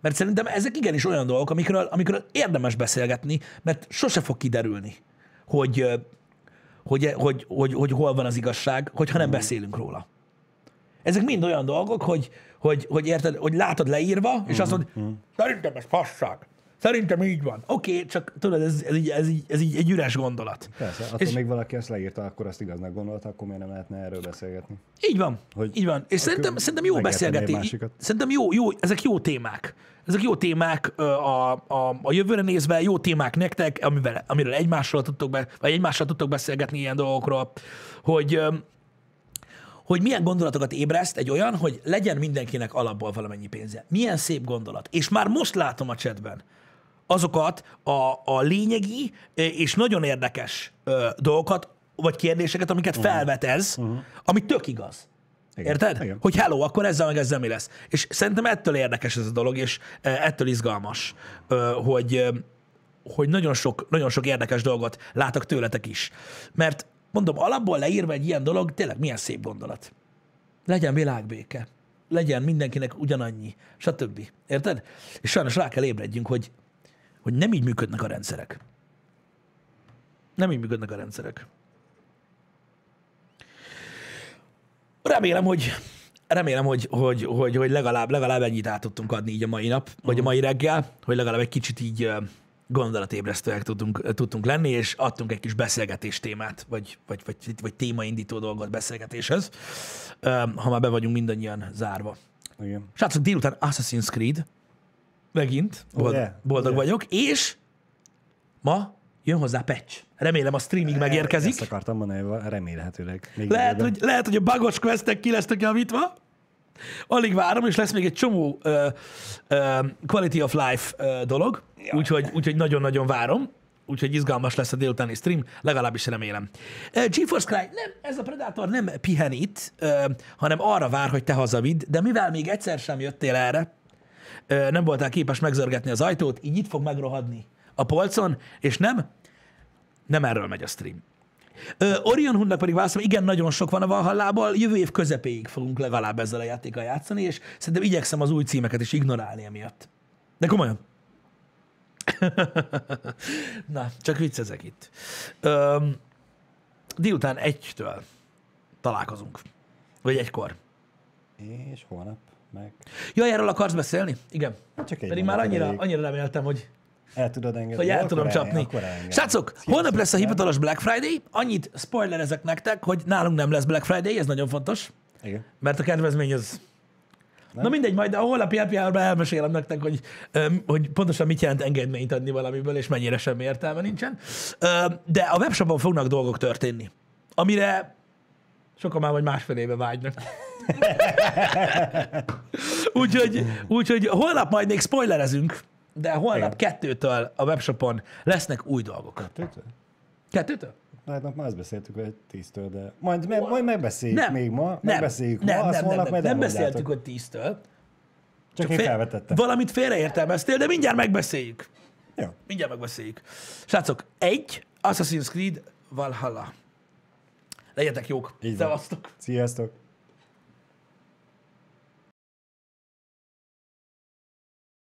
Mert szerintem ezek igenis olyan dolgok, amikről, amikről érdemes beszélgetni, mert sose fog kiderülni, hogy, ö, hogy, hogy, hogy, hogy hol van az igazság, hogyha nem beszélünk róla. Ezek mind olyan dolgok, hogy, hogy, hogy érted, hogy látod leírva, és azt mondod, szerintem ez fasság. Szerintem így van. Oké, okay, csak tudod, ez, ez, így, ez, így, ez így egy üres gondolat. Persze, attól És- még valaki ezt leírta, akkor azt igaznak gondolta, akkor miért nem lehetne erről beszélgetni? Így van, Hogy így van. És szerintem, szerintem jó beszélgetés. Szerintem jó, jó, ezek jó témák. Ezek jó témák a, a, a jövőre nézve, jó témák nektek, amivel, amiről egymással tudtok, be, vagy egymással tudtok beszélgetni ilyen dolgokról, hogy, hogy milyen gondolatokat ébreszt egy olyan, hogy legyen mindenkinek alapból valamennyi pénze. Milyen szép gondolat. És már most látom a chatben azokat a, a lényegi ö, és nagyon érdekes ö, dolgokat, vagy kérdéseket, amiket felvet ez, ami tök igaz. Igen. Érted? Igen. Hogy hello, akkor ezzel meg ezzel mi lesz. És szerintem ettől érdekes ez a dolog, és eh, ettől izgalmas, hogy, hogy nagyon sok, nagyon sok érdekes dolgot látok tőletek is. Mert mondom, alapból leírva egy ilyen dolog, tényleg milyen szép gondolat. Legyen világbéke. Legyen mindenkinek ugyanannyi, stb. Érted? És sajnos rá kell ébredjünk, hogy, hogy nem így működnek a rendszerek. Nem így működnek a rendszerek. Remélem, hogy remélem, hogy, hogy, hogy, hogy legalább, legalább ennyit át tudtunk adni így a mai nap, vagy a mai reggel, hogy legalább egy kicsit így gondolatébresztőek tudtunk, tudtunk lenni, és adtunk egy kis beszélgetés témát, vagy, vagy, vagy, vagy témaindító dolgot beszélgetéshez, ha már be vagyunk mindannyian zárva. Igen. Srácok, délután Assassin's Creed, megint, bold, yeah, boldog yeah. vagyok, és ma jön hozzá patch. Remélem a streamig megérkezik. Ezt akartam mondani, remélhetőleg. Még Lehet hogy, lehet, hogy a bugos questek ki lesznek javítva. Alig várom, és lesz még egy csomó uh, uh, quality of life uh, dolog, úgyhogy, úgyhogy nagyon-nagyon várom. Úgyhogy izgalmas lesz a délutáni stream, legalábbis remélem. Uh, GeForce Cry, nem, ez a Predator nem pihen itt, uh, hanem arra vár, hogy te hazavidd, de mivel még egyszer sem jöttél erre, uh, nem voltál képes megzörgetni az ajtót, így itt fog megrohadni a polcon, és nem, nem erről megy a stream. Ö, Orion Hundnak pedig válaszolom, igen, nagyon sok van a Valhallából, jövő év közepéig fogunk legalább ezzel a játékkal játszani, és szerintem igyekszem az új címeket is ignorálni emiatt. De komolyan. Na, csak viccezek itt. Öm, délután egytől találkozunk. Vagy egykor. És holnap meg. Jaj, erről akarsz beszélni? Igen. Csak egy Pedig már annyira, elég. annyira reméltem, hogy El tudod engedni? hogy el tudom csapni. Srácok, holnap lesz a hivatalos Black Friday. Annyit spoilerezek nektek, hogy nálunk nem lesz Black Friday, ez nagyon fontos, Igen. mert a kedvezmény az... Na mindegy, majd a holnapi happy hour elmesélem nektek, hogy, hogy pontosan mit jelent engedményt adni valamiből, és mennyire semmi értelme nincsen. De a webshopon fognak dolgok történni, amire sokan már vagy másfél éve vágynak. úgyhogy, úgyhogy holnap majd még spoilerezünk, de holnap kettőtől a webshopon lesznek új dolgok. Tőtől? Kettőtől? Hát nap már azt beszéltük, hogy tíztől, de majd, me, majd megbeszéljük még ma, nem, megbeszéljük nem, ma, nem, nem, holnap nem, nem elmondjátok. beszéltük, hogy tíztől. Csak én Fél- felvetettem. Valamit félreértelmeztél, de mindjárt megbeszéljük. Jó. Mindjárt megbeszéljük. Srácok, egy Assassin's Creed Valhalla. Legyetek jók. Szevasztok. Sziasztok!